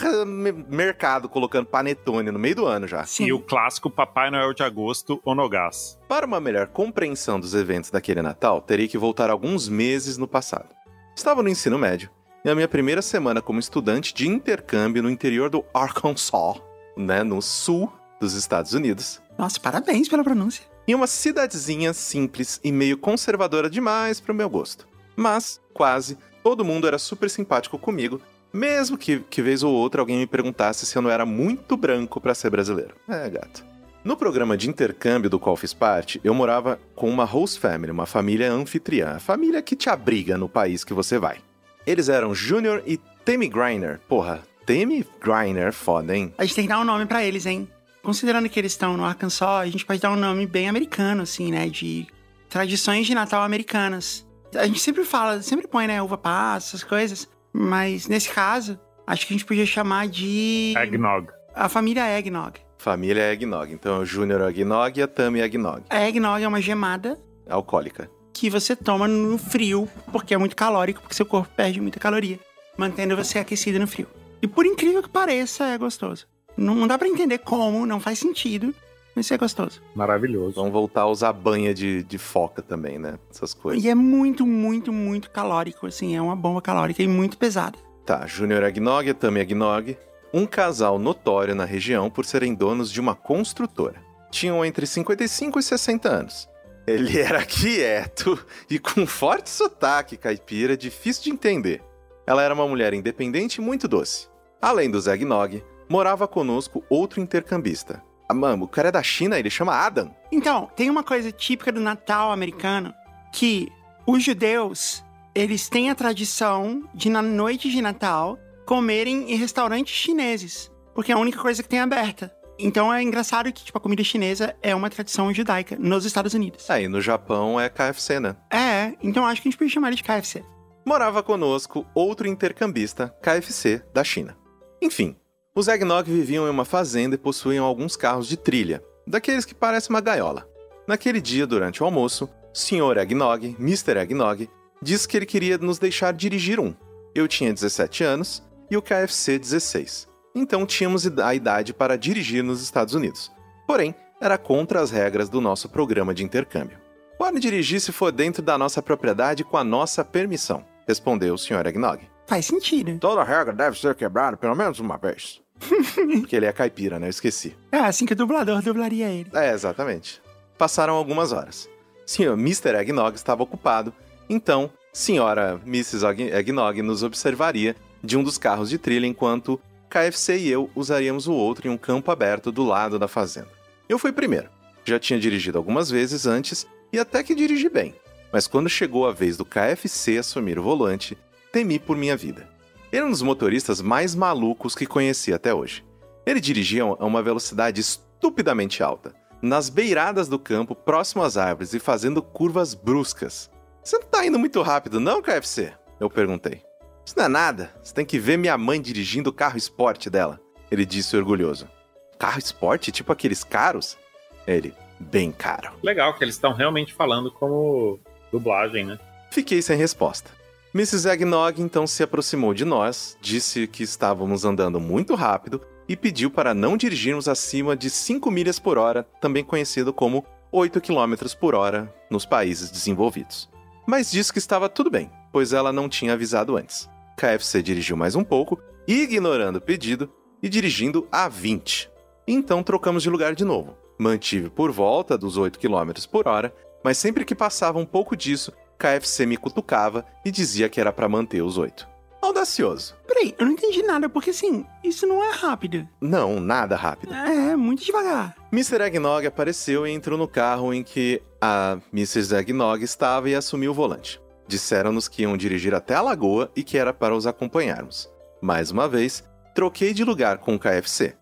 mercado colocando panetone no meio do ano já. Sim. E o clássico Papai Noel de Agosto, Onogás. Para uma melhor compreensão dos eventos daquele Natal, teria que voltar alguns meses no passado. Estava no ensino médio, e a minha primeira semana como estudante de intercâmbio no interior do Arkansas, né, no sul dos Estados Unidos, Nossa, parabéns pela pronúncia. em uma cidadezinha simples e meio conservadora demais para o meu gosto. Mas, quase, todo mundo era super simpático comigo, mesmo que, que vez ou outra alguém me perguntasse se eu não era muito branco para ser brasileiro. É, gato. No programa de intercâmbio do qual fiz parte, eu morava com uma host family, uma família anfitriã, a família que te abriga no país que você vai. Eles eram Junior e Tammy Griner. Porra, Tammy Griner, foda, hein? A gente tem que dar um nome pra eles, hein? Considerando que eles estão no Arkansas, a gente pode dar um nome bem americano, assim, né? De tradições de Natal americanas. A gente sempre fala, sempre põe, né? Uva passa, essas coisas. Mas nesse caso, acho que a gente podia chamar de. Eggnog. A família Eggnog. Família Eggnog. Então, o Junior Eggnog e a Tammy Eggnog. A Eggnog é uma gemada Alcoólica. que você toma no frio, porque é muito calórico, porque seu corpo perde muita caloria, mantendo você aquecido no frio. E por incrível que pareça, é gostoso. Não, não dá pra entender como, não faz sentido, mas é gostoso. Maravilhoso. Vamos voltar a usar banha de, de foca também, né? Essas coisas. E é muito, muito, muito calórico, assim, é uma bomba calórica e muito pesada. Tá, Junior Eggnog e Tammy Eggnog. Um casal notório na região por serem donos de uma construtora. Tinham entre 55 e 60 anos. Ele era quieto e com forte sotaque caipira, difícil de entender. Ela era uma mulher independente e muito doce. Além do Eggnog, morava conosco outro intercambista. Ah, mano, o cara é da China, ele chama Adam. Então, tem uma coisa típica do Natal americano que os judeus, eles têm a tradição de na noite de Natal comerem em restaurantes chineses, porque é a única coisa que tem aberta. Então é engraçado que tipo a comida chinesa é uma tradição judaica nos Estados Unidos. Aí no Japão é KFC, né? É, então acho que a gente podia chamar ele de KFC. morava conosco outro intercambista, KFC, da China. Enfim, os Eggnog viviam em uma fazenda e possuíam alguns carros de trilha, daqueles que parecem uma gaiola. Naquele dia, durante o almoço, Sr. Eggnog, Mr. Eggnog, disse que ele queria nos deixar dirigir um. Eu tinha 17 anos e o KFC 16. Então tínhamos a idade para dirigir nos Estados Unidos. Porém, era contra as regras do nosso programa de intercâmbio. Pode dirigir se for dentro da nossa propriedade com a nossa permissão, respondeu o Sr. Eggnog. Faz sentido. Toda regra deve ser quebrada pelo menos uma vez. Porque ele é caipira, né? Eu esqueci. É assim que o dublador dublaria ele. É, exatamente. Passaram algumas horas. Senhor Mr. Eggnog estava ocupado, então, senhora Mrs. Egg- Eggnog nos observaria de um dos carros de trilha enquanto KFC e eu usaríamos o outro em um campo aberto do lado da fazenda. Eu fui primeiro. Já tinha dirigido algumas vezes antes e até que dirigi bem. Mas quando chegou a vez do KFC assumir o volante, temi por minha vida. Ele é um dos motoristas mais malucos que conheci até hoje. Ele dirigia a uma velocidade estupidamente alta, nas beiradas do campo, próximo às árvores e fazendo curvas bruscas. Você não tá indo muito rápido, não, KFC? Eu perguntei. Isso não é nada. Você tem que ver minha mãe dirigindo o carro esporte dela. Ele disse orgulhoso. Carro esporte? Tipo aqueles caros? Ele, bem caro. Legal que eles estão realmente falando como dublagem, né? Fiquei sem resposta. Mrs. Eggnog então se aproximou de nós, disse que estávamos andando muito rápido e pediu para não dirigirmos acima de 5 milhas por hora, também conhecido como 8 km por hora nos países desenvolvidos. Mas disse que estava tudo bem, pois ela não tinha avisado antes. KFC dirigiu mais um pouco, ignorando o pedido e dirigindo a 20. Então trocamos de lugar de novo. Mantive por volta dos 8 km por hora, mas sempre que passava um pouco disso, KFC me cutucava e dizia que era para manter os 8. Audacioso. Peraí, eu não entendi nada, porque assim, isso não é rápido. Não, nada rápido. É, é muito devagar. Mr. Eggnog apareceu e entrou no carro em que a Mrs. Eggnog estava e assumiu o volante. Disseram-nos que iam dirigir até a lagoa e que era para os acompanharmos. Mais uma vez, troquei de lugar com o KFC.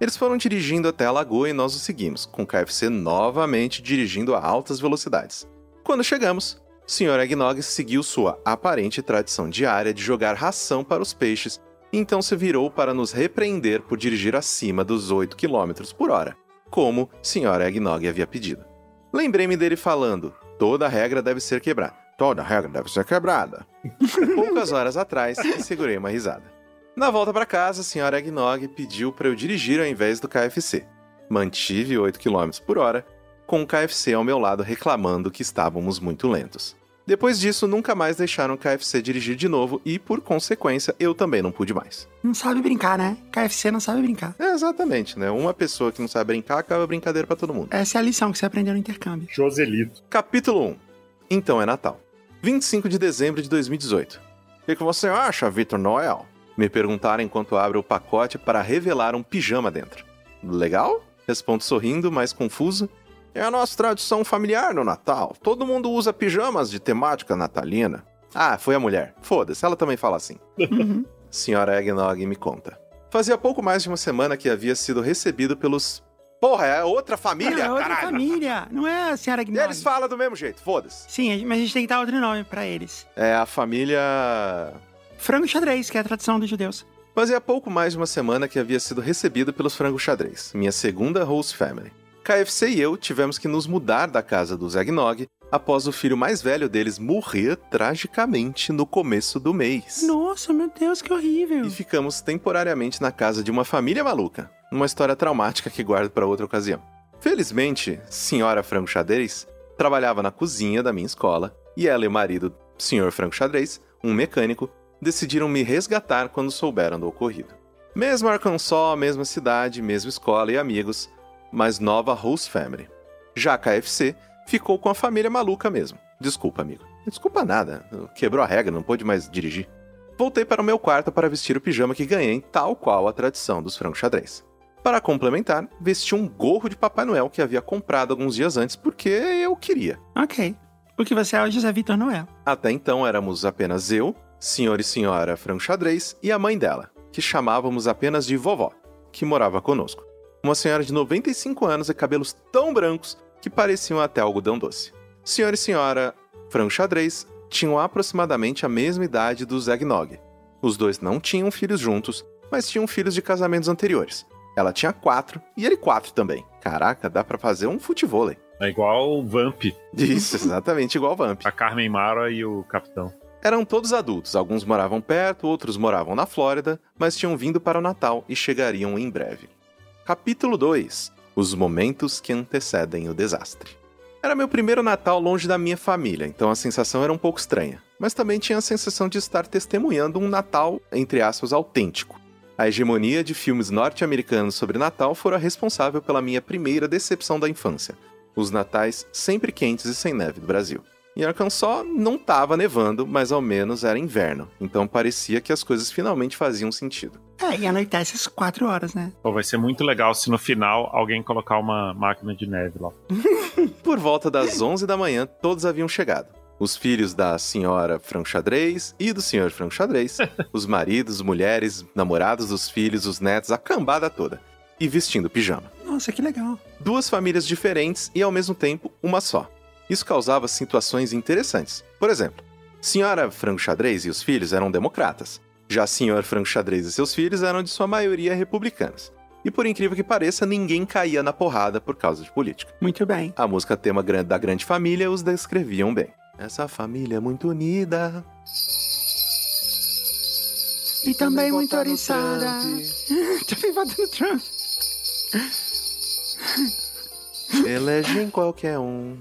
Eles foram dirigindo até a lagoa e nós os seguimos, com o KFC novamente dirigindo a altas velocidades. Quando chegamos, Sr. Eggnog seguiu sua aparente tradição diária de jogar ração para os peixes, e então se virou para nos repreender por dirigir acima dos 8 km por hora, como Sr. Eggnog havia pedido. Lembrei-me dele falando: toda regra deve ser quebrada. Toda regra deve ser quebrada. Poucas horas atrás, segurei uma risada. Na volta para casa, a senhora Eggnog pediu para eu dirigir ao invés do KFC. Mantive 8 km por hora, com o KFC ao meu lado reclamando que estávamos muito lentos. Depois disso, nunca mais deixaram o KFC dirigir de novo e, por consequência, eu também não pude mais. Não sabe brincar, né? KFC não sabe brincar. É, exatamente, né? Uma pessoa que não sabe brincar acaba brincadeira para todo mundo. Essa é a lição que você aprendeu no intercâmbio. Joselito. Capítulo 1. Então é Natal. 25 de dezembro de 2018. O que, que você acha, Victor Noel? Me perguntaram enquanto abro o pacote para revelar um pijama dentro. Legal? Respondo sorrindo, mas confuso. É a nossa tradição familiar no Natal. Todo mundo usa pijamas de temática natalina. Ah, foi a mulher. Foda-se, ela também fala assim. Uhum. Senhora Eggnog me conta. Fazia pouco mais de uma semana que havia sido recebido pelos. Porra, é outra família, é outra caralho. família. Não é a senhora E Gnog. eles falam do mesmo jeito, foda-se. Sim, mas a gente tem que dar outro nome pra eles. É a família. Frango xadrez, que é a tradição dos judeus. Fazia pouco mais de uma semana que havia sido recebido pelos frangos xadrez, minha segunda host family. KFC e eu tivemos que nos mudar da casa dos Eggnog após o filho mais velho deles morrer tragicamente no começo do mês. Nossa, meu Deus, que horrível. E ficamos temporariamente na casa de uma família maluca, uma história traumática que guardo para outra ocasião. Felizmente, senhora Frango Xadrez trabalhava na cozinha da minha escola e ela e o marido, senhor Frango Xadrez, um mecânico, decidiram me resgatar quando souberam do ocorrido. Mesmo Arkansas, mesma cidade, mesma escola e amigos, mas nova host family. Já a KFC ficou com a família maluca mesmo. Desculpa, amigo. Desculpa nada. Quebrou a regra, não pôde mais dirigir. Voltei para o meu quarto para vestir o pijama que ganhei, tal qual a tradição dos frangos xadrez. Para complementar, vesti um gorro de Papai Noel que havia comprado alguns dias antes porque eu queria. Ok. Porque você é o José Vitor Noel. Até então éramos apenas eu, senhor e senhora Frango Xadrez e a mãe dela, que chamávamos apenas de vovó, que morava conosco. Uma senhora de 95 anos e cabelos tão brancos que pareciam até algodão doce. Senhor e senhora Frango Xadrez tinham aproximadamente a mesma idade dos Eggnog. Os dois não tinham filhos juntos, mas tinham filhos de casamentos anteriores. Ela tinha quatro e ele quatro também. Caraca, dá pra fazer um futevôlei. É igual o Vamp, Isso, exatamente igual Vamp. a Carmen Mara e o Capitão. Eram todos adultos, alguns moravam perto, outros moravam na Flórida, mas tinham vindo para o Natal e chegariam em breve. Capítulo 2 Os momentos que antecedem o desastre. Era meu primeiro Natal longe da minha família, então a sensação era um pouco estranha, mas também tinha a sensação de estar testemunhando um Natal, entre aspas, autêntico. A hegemonia de filmes norte-americanos sobre Natal fora responsável pela minha primeira decepção da infância, os natais sempre quentes e sem neve do Brasil. Em Arkansas não estava nevando, mas ao menos era inverno, então parecia que as coisas finalmente faziam sentido. É, e anoitece às quatro horas, né? Pô, vai ser muito legal se no final alguém colocar uma máquina de neve lá. Por volta das 11 da manhã, todos haviam chegado. Os filhos da senhora Franco Xadrez e do senhor Franco Xadrez, os maridos, mulheres, namorados dos filhos, os netos, a cambada toda. E vestindo pijama. Nossa, que legal. Duas famílias diferentes e ao mesmo tempo uma só. Isso causava situações interessantes. Por exemplo, senhora Franco Xadrez e os filhos eram democratas. Já senhor Franco Xadrez e seus filhos eram de sua maioria republicanos. E por incrível que pareça, ninguém caía na porrada por causa de política. Muito bem. A música tema da grande família os descreviam bem. Essa família é muito unida. E também muito votar no oriçada. Também vota no Trump. Elegem qualquer um.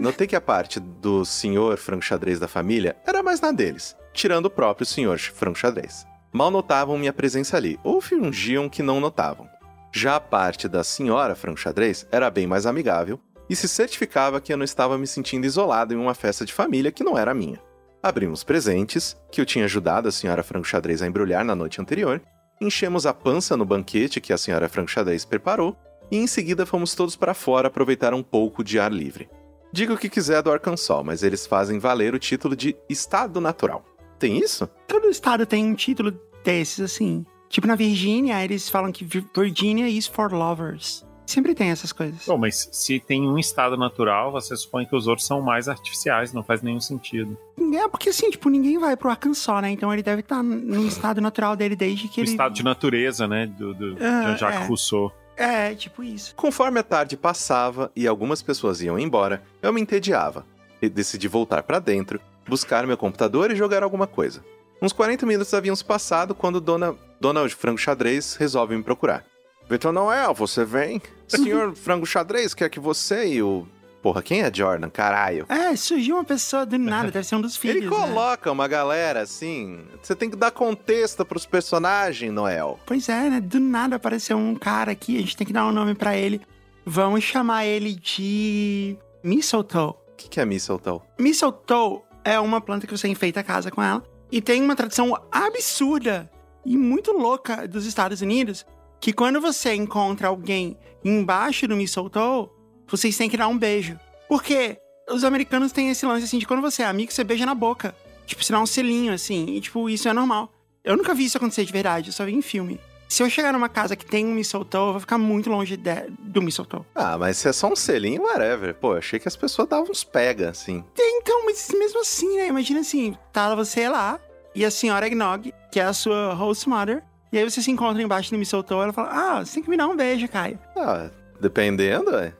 Notei que a parte do senhor frango xadrez da família era mais na deles, tirando o próprio senhor frango xadrez. Mal notavam minha presença ali, ou fingiam que não notavam. Já a parte da senhora frango xadrez era bem mais amigável e se certificava que eu não estava me sentindo isolado em uma festa de família que não era minha. Abrimos presentes, que eu tinha ajudado a senhora frango xadrez a embrulhar na noite anterior, enchemos a pança no banquete que a senhora frango xadrez preparou e em seguida fomos todos para fora aproveitar um pouco de ar livre. Diga o que quiser do Arkansas, mas eles fazem valer o título de Estado Natural. Tem isso? Todo estado tem um título desses, assim. Tipo, na Virgínia, eles falam que Vi- Virginia is for lovers. Sempre tem essas coisas. Bom, mas se tem um estado natural, você supõe que os outros são mais artificiais, não faz nenhum sentido. É, porque assim, tipo, ninguém vai pro Arkansas, né? Então ele deve estar no estado natural dele desde que O ele... estado de natureza, né, do, do Ah, Jean-Jacques é. Rousseau. É, tipo isso. Conforme a tarde passava e algumas pessoas iam embora, eu me entediava e decidi voltar para dentro, buscar meu computador e jogar alguma coisa. Uns 40 minutos haviam se passado quando Dona, Dona Frango Xadrez resolve me procurar. Vitor Noel, você vem? Senhor Frango Xadrez quer que você e o. Porra, quem é Jordan? Caralho. É, surgiu uma pessoa do nada, deve ser um dos filhos. Ele né? coloca uma galera assim. Você tem que dar contexto pros personagens, Noel. Pois é, né? Do nada apareceu um cara aqui, a gente tem que dar um nome pra ele. Vamos chamar ele de. Mistletoe. O que, que é Mistletoe? Mistletoe é uma planta que você enfeita a casa com ela. E tem uma tradição absurda e muito louca dos Estados Unidos que quando você encontra alguém embaixo do mistletoe, vocês têm que dar um beijo. Porque os americanos têm esse lance assim de quando você é amigo, você beija na boca. Tipo, você dá um selinho assim. E tipo, isso é normal. Eu nunca vi isso acontecer de verdade, eu só vi em filme. Se eu chegar numa casa que tem um mistletoe, eu vou ficar muito longe de- do mistletoe. Ah, mas se é só um selinho, whatever. Pô, achei que as pessoas davam uns pega, assim. Então, mas mesmo assim, né? Imagina assim, tá você lá e a senhora Eggnog, que é a sua host mother, e aí você se encontra embaixo do mistletoe ela fala, ah, você tem que me dar um beijo, Caio. Ah, dependendo, é.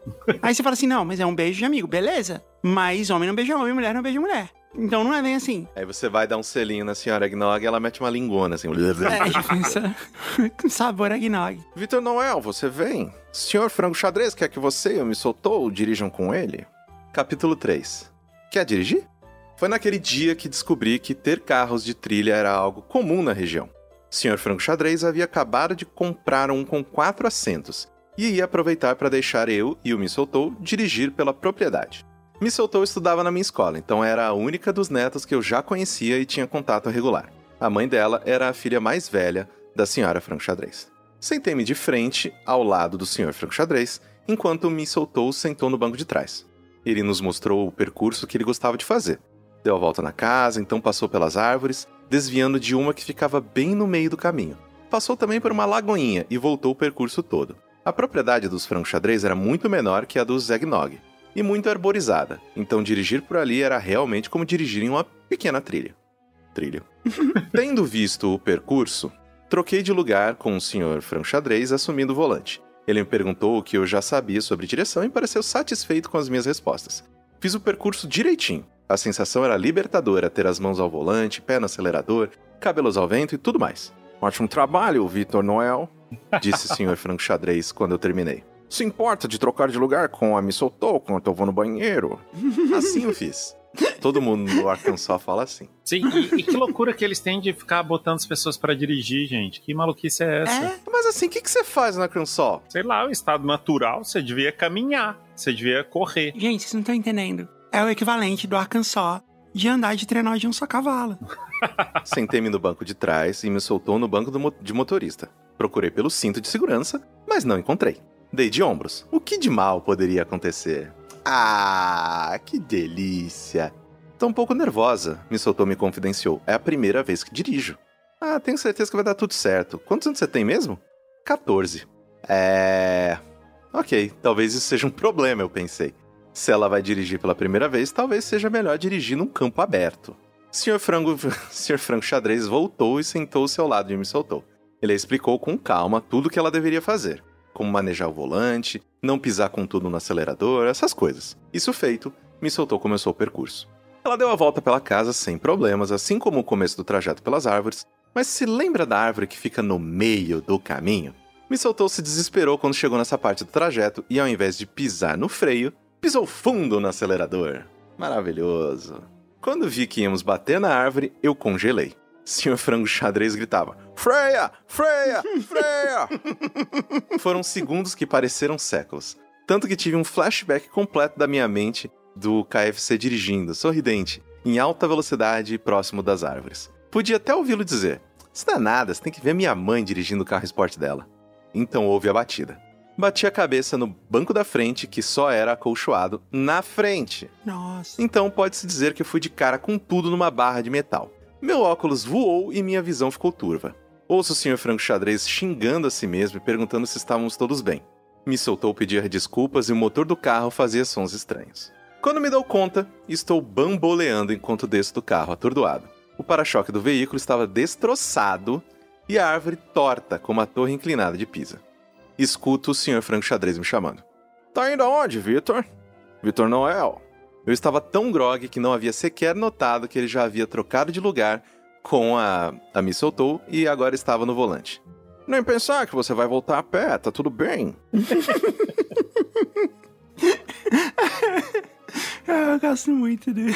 aí você fala assim, não, mas é um beijo de amigo, beleza. Mas homem não beija homem, mulher não beija mulher. Então não é bem assim. Aí você vai dar um selinho na senhora Eggnog e ela mete uma lingona, assim. É, isso- com sabor Eggnog. Vitor Noel, você vem? Senhor Frango Xadrez quer que você e o Me Soltou dirijam com ele? Capítulo 3. Quer dirigir? Foi naquele dia que descobri que ter carros de trilha era algo comum na região. Senhor Frango Xadrez havia acabado de comprar um com quatro assentos e ia aproveitar para deixar eu e o Me Soltou dirigir pela propriedade. Me Soltou estudava na minha escola, então era a única dos netos que eu já conhecia e tinha contato regular. A mãe dela era a filha mais velha da senhora Franco Xadrez. Sentei-me de frente, ao lado do senhor Franco Xadrez, enquanto me soltou sentou no banco de trás. Ele nos mostrou o percurso que ele gostava de fazer. Deu a volta na casa, então passou pelas árvores, desviando de uma que ficava bem no meio do caminho. Passou também por uma lagoinha e voltou o percurso todo. A propriedade dos Franco Xadrez era muito menor que a dos Eggnog, e muito arborizada, então dirigir por ali era realmente como dirigir em uma pequena trilha. Trilha. Tendo visto o percurso, troquei de lugar com o senhor Franco Xadrez assumindo o volante. Ele me perguntou o que eu já sabia sobre direção e pareceu satisfeito com as minhas respostas. Fiz o percurso direitinho. A sensação era libertadora ter as mãos ao volante, pé no acelerador, cabelos ao vento e tudo mais. Ótimo trabalho, Vitor Noel, disse o senhor Franco Xadrez quando eu terminei. Se importa de trocar de lugar com a me soltou quando eu vou no banheiro? Assim eu fiz. Todo mundo no Arkansas fala assim. Sim, e, e que loucura que eles têm de ficar botando as pessoas pra dirigir, gente. Que maluquice é essa? É, Mas assim, o que, que você faz no Arkansas? Sei lá, o estado natural, você devia caminhar, você devia correr. gente, vocês não estão entendendo. É o equivalente do Arkansas de andar de trenó de um só cavalo. Sentei-me no banco de trás e me soltou no banco mo- de motorista. Procurei pelo cinto de segurança, mas não encontrei. Dei de ombros. O que de mal poderia acontecer? Ah, que delícia! Tô um pouco nervosa, me soltou me confidenciou. É a primeira vez que dirijo. Ah, tenho certeza que vai dar tudo certo. Quantos anos você tem mesmo? 14. É. Ok, talvez isso seja um problema, eu pensei. Se ela vai dirigir pela primeira vez, talvez seja melhor dirigir num campo aberto. Sr. Frango, Sr. Frango Xadrez voltou e sentou-se ao lado e me soltou. Ele explicou com calma tudo o que ela deveria fazer, como manejar o volante, não pisar com tudo no acelerador, essas coisas. Isso feito, me soltou começou o percurso. Ela deu a volta pela casa sem problemas, assim como o começo do trajeto pelas árvores, mas se lembra da árvore que fica no meio do caminho? Mistletoe se desesperou quando chegou nessa parte do trajeto e, ao invés de pisar no freio, pisou fundo no acelerador. Maravilhoso. Quando vi que íamos bater na árvore, eu congelei. Senhor Frango Xadrez gritava: Freia! Freia! Freia! Foram segundos que pareceram séculos. Tanto que tive um flashback completo da minha mente do KFC dirigindo, sorridente, em alta velocidade e próximo das árvores. Podia até ouvi-lo dizer: Isso não é nada, você tem que ver minha mãe dirigindo o carro esporte dela. Então houve a batida. Bati a cabeça no banco da frente, que só era acolchoado na frente. Nossa. Então pode-se dizer que eu fui de cara com tudo numa barra de metal. Meu óculos voou e minha visão ficou turva. Ouço o Sr. Franco Xadrez xingando a si mesmo e perguntando se estávamos todos bem. Me soltou pedir desculpas e o motor do carro fazia sons estranhos. Quando me dou conta, estou bamboleando enquanto desço do carro, atordoado. O para-choque do veículo estava destroçado e a árvore torta como a torre inclinada de Pisa. Escuto o Sr. Franco Xadrez me chamando. Tá indo aonde, Vitor? Vitor Noel. Eu estava tão grogue que não havia sequer notado que ele já havia trocado de lugar com a, a Me Soltou e agora estava no volante. Nem pensar que você vai voltar a pé, tá tudo bem. Eu gosto muito do,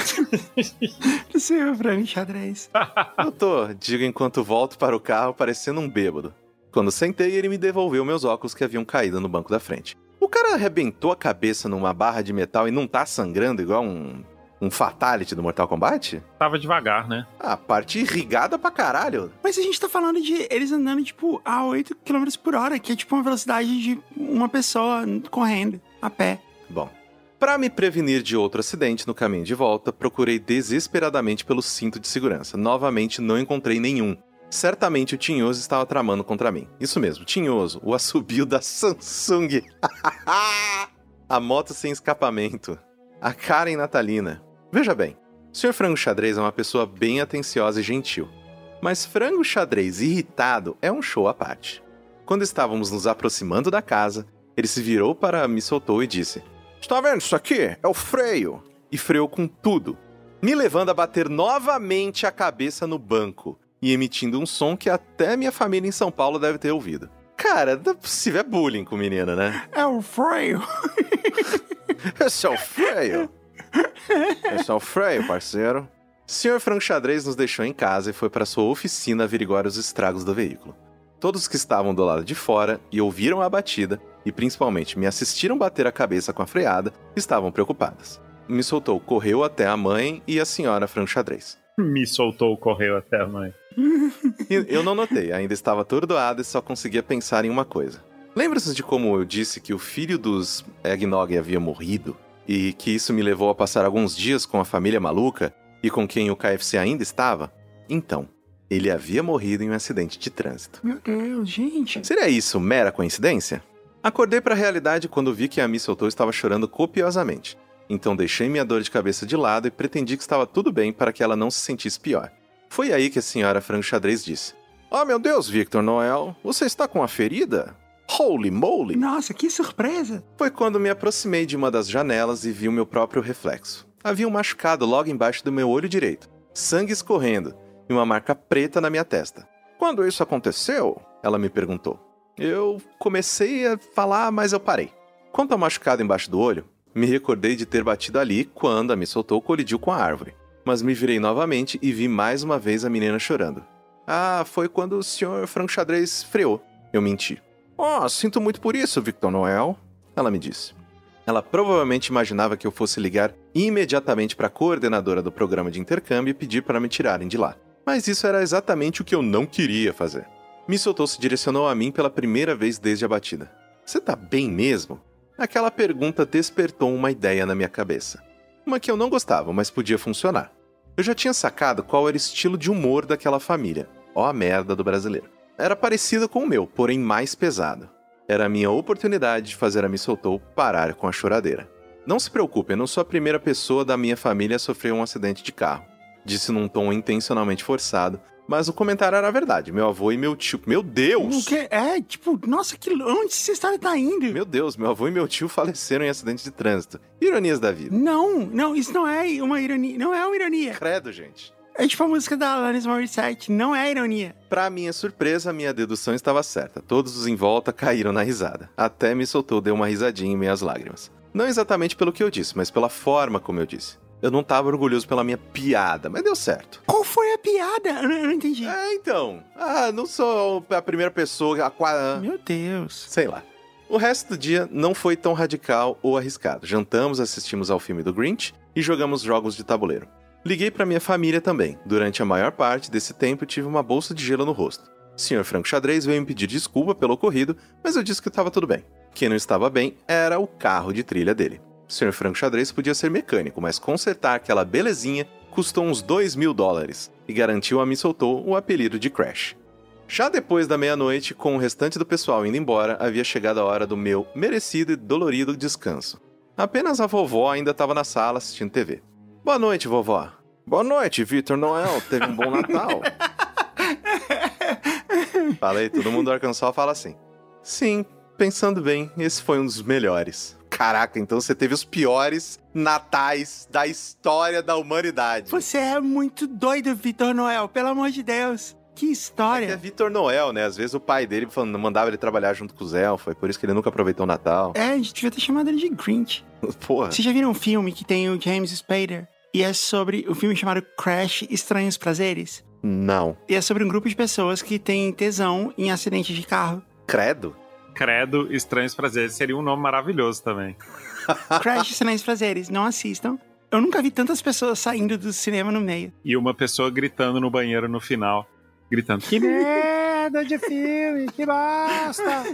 do seu frango xadrez. Eu tô, digo enquanto volto para o carro parecendo um bêbado. Quando sentei, ele me devolveu meus óculos que haviam caído no banco da frente. O cara arrebentou a cabeça numa barra de metal e não tá sangrando igual um, um fatality do Mortal Kombat? Tava devagar, né? A parte irrigada pra caralho. Mas a gente tá falando de eles andando, tipo, a 8 km por hora, que é tipo uma velocidade de uma pessoa correndo a pé. Bom, para me prevenir de outro acidente no caminho de volta, procurei desesperadamente pelo cinto de segurança. Novamente não encontrei nenhum. Certamente o Tinhoso estava tramando contra mim. Isso mesmo, Tinhoso, o assobio da Samsung. a moto sem escapamento. A Karen natalina. Veja bem, o Sr. Frango Xadrez é uma pessoa bem atenciosa e gentil. Mas Frango Xadrez irritado é um show à parte. Quando estávamos nos aproximando da casa, ele se virou para me soltou e disse: Está vendo isso aqui? É o freio. E freou com tudo, me levando a bater novamente a cabeça no banco e emitindo um som que até minha família em São Paulo deve ter ouvido. Cara, não é possível, é bullying com menina, né? É o freio. Esse é o freio. Esse é o freio, parceiro. Senhor Franco Xadrez nos deixou em casa e foi para sua oficina averiguar os estragos do veículo. Todos que estavam do lado de fora e ouviram a batida, e principalmente me assistiram bater a cabeça com a freada, estavam preocupadas. Me soltou, correu até a mãe e a senhora Franco Xadrez. Me soltou, correu até a mãe. Eu não notei, ainda estava atordoado e só conseguia pensar em uma coisa. Lembra-se de como eu disse que o filho dos Eggnog havia morrido? E que isso me levou a passar alguns dias com a família maluca e com quem o KFC ainda estava? Então, ele havia morrido em um acidente de trânsito. Meu Deus, gente. Seria isso mera coincidência? Acordei para a realidade quando vi que a Miss Soltou estava chorando copiosamente. Então deixei minha dor de cabeça de lado e pretendi que estava tudo bem para que ela não se sentisse pior. Foi aí que a senhora Franco Xadrez disse: Oh meu Deus, Victor Noel, você está com uma ferida? Holy moly! Nossa, que surpresa. Foi quando me aproximei de uma das janelas e vi o meu próprio reflexo. Havia um machucado logo embaixo do meu olho direito, sangue escorrendo e uma marca preta na minha testa. Quando isso aconteceu? Ela me perguntou. Eu comecei a falar, mas eu parei. Quanto ao machucado embaixo do olho, me recordei de ter batido ali quando a me soltou colidiu com a árvore. Mas me virei novamente e vi mais uma vez a menina chorando. Ah, foi quando o Sr. Franco Xadrez freou. Eu menti. Oh, sinto muito por isso, Victor Noel. Ela me disse. Ela provavelmente imaginava que eu fosse ligar imediatamente para a coordenadora do programa de intercâmbio e pedir para me tirarem de lá. Mas isso era exatamente o que eu não queria fazer. Me soltou se direcionou a mim pela primeira vez desde a batida. Você tá bem mesmo? Aquela pergunta despertou uma ideia na minha cabeça. Uma que eu não gostava, mas podia funcionar. Eu já tinha sacado qual era o estilo de humor daquela família. Ó a merda do brasileiro. Era parecida com o meu, porém mais pesado. Era a minha oportunidade de fazer a Me Soltou parar com a choradeira. Não se preocupe, eu não sou a primeira pessoa da minha família a sofrer um acidente de carro. Disse num tom intencionalmente forçado, mas o comentário era verdade. Meu avô e meu tio. Meu Deus! O que? É, tipo, nossa, que onde essa história tá indo? Meu Deus, meu avô e meu tio faleceram em acidente de trânsito. Ironias da vida. Não, não, isso não é uma ironia. Não é uma ironia. Credo, gente. É tipo a música da Alanis Morissette, não é ironia. Pra minha surpresa, minha dedução estava certa. Todos os em volta caíram na risada. Até me soltou, deu uma risadinha em meias lágrimas. Não exatamente pelo que eu disse, mas pela forma como eu disse. Eu não tava orgulhoso pela minha piada, mas deu certo. Qual foi a piada? Eu não, eu não entendi. É, então. Ah, não sou a primeira pessoa, a qua... Meu Deus. sei lá. O resto do dia não foi tão radical ou arriscado. Jantamos, assistimos ao filme do Grinch e jogamos jogos de tabuleiro. Liguei para minha família também. Durante a maior parte desse tempo tive uma bolsa de gelo no rosto. O Sr. Franco Xadrez veio me pedir desculpa pelo ocorrido, mas eu disse que estava tudo bem. Quem não estava bem era o carro de trilha dele. O Sr. Franco Xadrez podia ser mecânico, mas consertar aquela belezinha custou uns 2 mil dólares e garantiu a me soltou o apelido de Crash. Já depois da meia-noite, com o restante do pessoal indo embora, havia chegado a hora do meu merecido e dolorido descanso. Apenas a vovó ainda estava na sala assistindo TV. Boa noite, vovó. Boa noite, Vitor Noel. Teve um bom Natal. Falei, todo mundo do Arkansas fala assim. Sim, pensando bem, esse foi um dos melhores. Caraca, então você teve os piores natais da história da humanidade. Você é muito doido, Vitor Noel, pelo amor de Deus. Que É que é história. Vitor Noel, né? Às vezes o pai dele falando- mandava ele trabalhar junto com os elfos, foi por isso que ele nunca aproveitou o Natal. É, a gente devia ter chamado ele de Grinch. Porra. Vocês já viram um filme que tem o James Spader? E é sobre um filme chamado Crash Estranhos Prazeres? Não. E é sobre um grupo de pessoas que tem tesão em acidentes de carro. Credo? Credo, Estranhos Prazeres seria um nome maravilhoso também. Crash Estranhos Prazeres, não assistam. Eu nunca vi tantas pessoas saindo do cinema no meio. E uma pessoa gritando no banheiro no final. Gritando, que merda de filme, que bosta!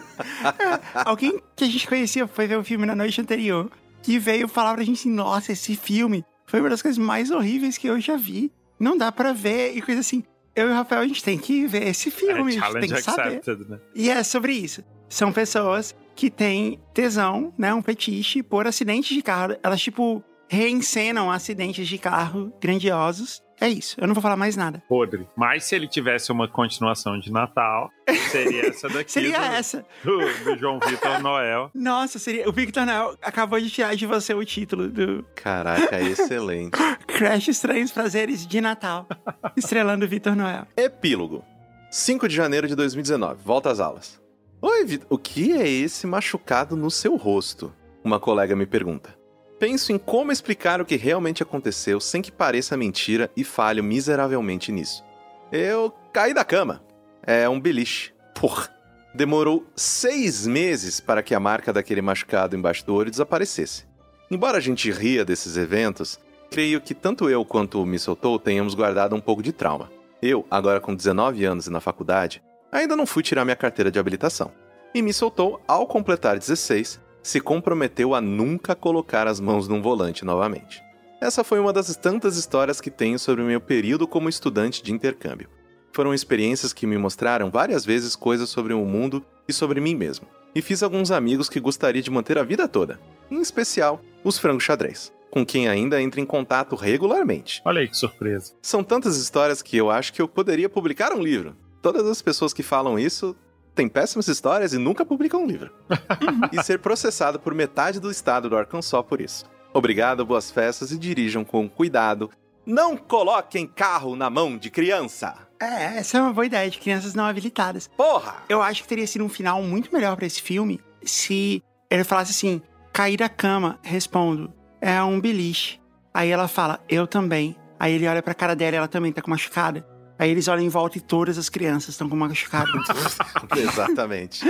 Alguém que a gente conhecia foi ver o filme na noite anterior e veio falar pra gente assim, nossa, esse filme foi uma das coisas mais horríveis que eu já vi. Não dá pra ver e coisa assim. Eu e o Rafael, a gente tem que ver esse filme, É, a gente tem challenge que saber. accepted, né? E é sobre isso. São pessoas que têm tesão, né? Um fetiche por acidentes de carro. Elas, tipo, reencenam acidentes de carro grandiosos. É isso. Eu não vou falar mais nada. Podre. Mas se ele tivesse uma continuação de Natal, seria essa daqui Seria do, essa. do, do João Vitor Noel. Nossa, seria. O Victor Noel acabou de tirar de você o título do Caraca, excelente. Crash Estranhos Prazeres de Natal. estrelando o Victor Noel. Epílogo. 5 de janeiro de 2019. Volta às aulas. Oi, Vitor. O que é esse machucado no seu rosto? Uma colega me pergunta. Penso em como explicar o que realmente aconteceu sem que pareça mentira e falho miseravelmente nisso. Eu caí da cama. É um beliche. Porra. Demorou seis meses para que a marca daquele machucado embaixo do olho desaparecesse. Embora a gente ria desses eventos, creio que tanto eu quanto o Me Soltou tenhamos guardado um pouco de trauma. Eu, agora com 19 anos e na faculdade, ainda não fui tirar minha carteira de habilitação. E Me Soltou, ao completar 16, se comprometeu a nunca colocar as mãos num volante novamente. Essa foi uma das tantas histórias que tenho sobre o meu período como estudante de intercâmbio. Foram experiências que me mostraram várias vezes coisas sobre o mundo e sobre mim mesmo. E fiz alguns amigos que gostaria de manter a vida toda, em especial os frangos xadrez, com quem ainda entro em contato regularmente. Olha aí que surpresa. São tantas histórias que eu acho que eu poderia publicar um livro. Todas as pessoas que falam isso têm péssimas histórias e nunca publicam um livro. e ser processado por metade do estado do Arkansas por isso. Obrigado, boas festas e dirijam com cuidado. Não coloquem carro na mão de criança! É, essa é uma boa ideia de crianças não habilitadas. Porra! Eu acho que teria sido um final muito melhor pra esse filme se ele falasse assim: cair da cama, respondo, é um beliche. Aí ela fala, eu também. Aí ele olha pra cara dela e ela também tá com machucada. Aí eles olham em volta e todas as crianças estão com machucada. Exatamente.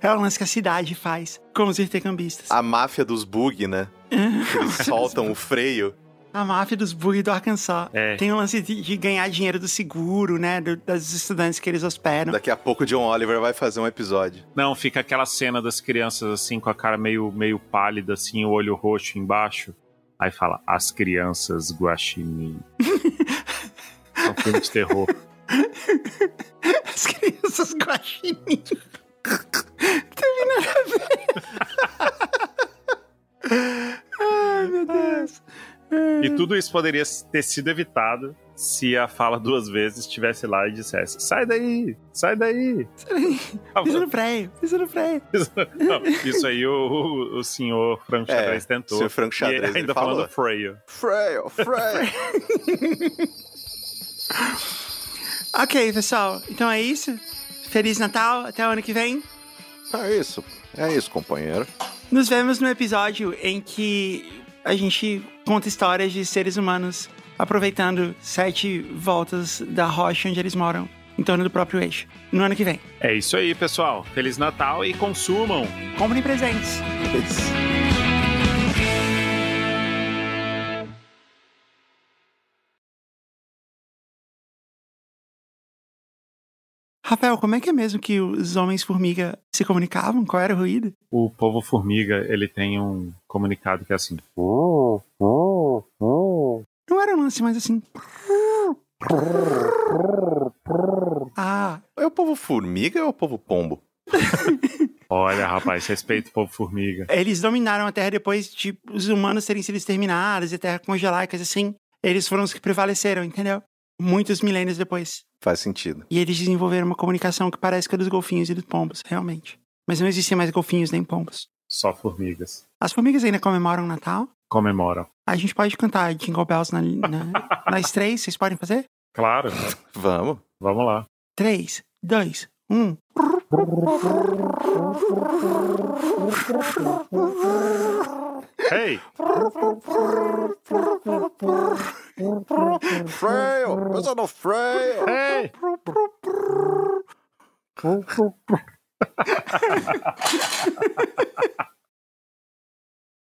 é o lance que a cidade faz com os intercambistas. A máfia dos bug, né? Eles soltam o freio. A máfia dos bug do Arkansas. É. Tem o lance de, de ganhar dinheiro do seguro, né? do- das estudantes que eles hospedam. Daqui a pouco o John Oliver vai fazer um episódio. Não, fica aquela cena das crianças assim, com a cara meio, meio pálida, assim, o olho roxo embaixo. Aí fala, as crianças guaxinim. é um filme de terror. As crianças guaxinim. Teve nada a ver. Ai, meu Deus. E tudo isso poderia ter sido evitado se a fala duas vezes estivesse lá e dissesse: sai daí, sai daí. Pisa no freio, pisa no freio. Não, isso aí o, o, o senhor Franco É, Xadrez tentou. seu Franco Xadrez, E ele ainda falou. falando freio. Freio, freio. Ok, pessoal. Então é isso. Feliz Natal. Até o ano que vem. É isso. É isso, companheiro. Nos vemos no episódio em que a gente conta histórias de seres humanos aproveitando sete voltas da rocha onde eles moram, em torno do próprio eixo. No ano que vem. É isso aí, pessoal. Feliz Natal e consumam. Comprem presentes. Rafael, como é que é mesmo que os homens-formiga se comunicavam? Qual era o ruído? O povo formiga, ele tem um comunicado que é assim. Não era um lance mais assim. Ah, É o povo formiga ou é o povo pombo? Olha, rapaz, respeita o povo formiga. eles dominaram a Terra depois de os humanos terem sido exterminados e a Terra congelar e coisa assim. Eles foram os que prevaleceram, entendeu? Muitos milênios depois. Faz sentido. E eles desenvolveram uma comunicação que parece com a dos golfinhos e dos pombos, realmente. Mas não existem mais golfinhos nem pombos. Só formigas. As formigas ainda comemoram o Natal. Comemoram. A gente pode cantar Jingle Bells na, na, nas três, vocês podem fazer? Claro, Vamos. vamos lá. Três, dois, um. Hey! Freio! Pensa no freio! Hey!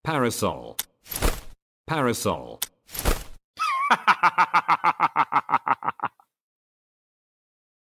Parasol. Parasol.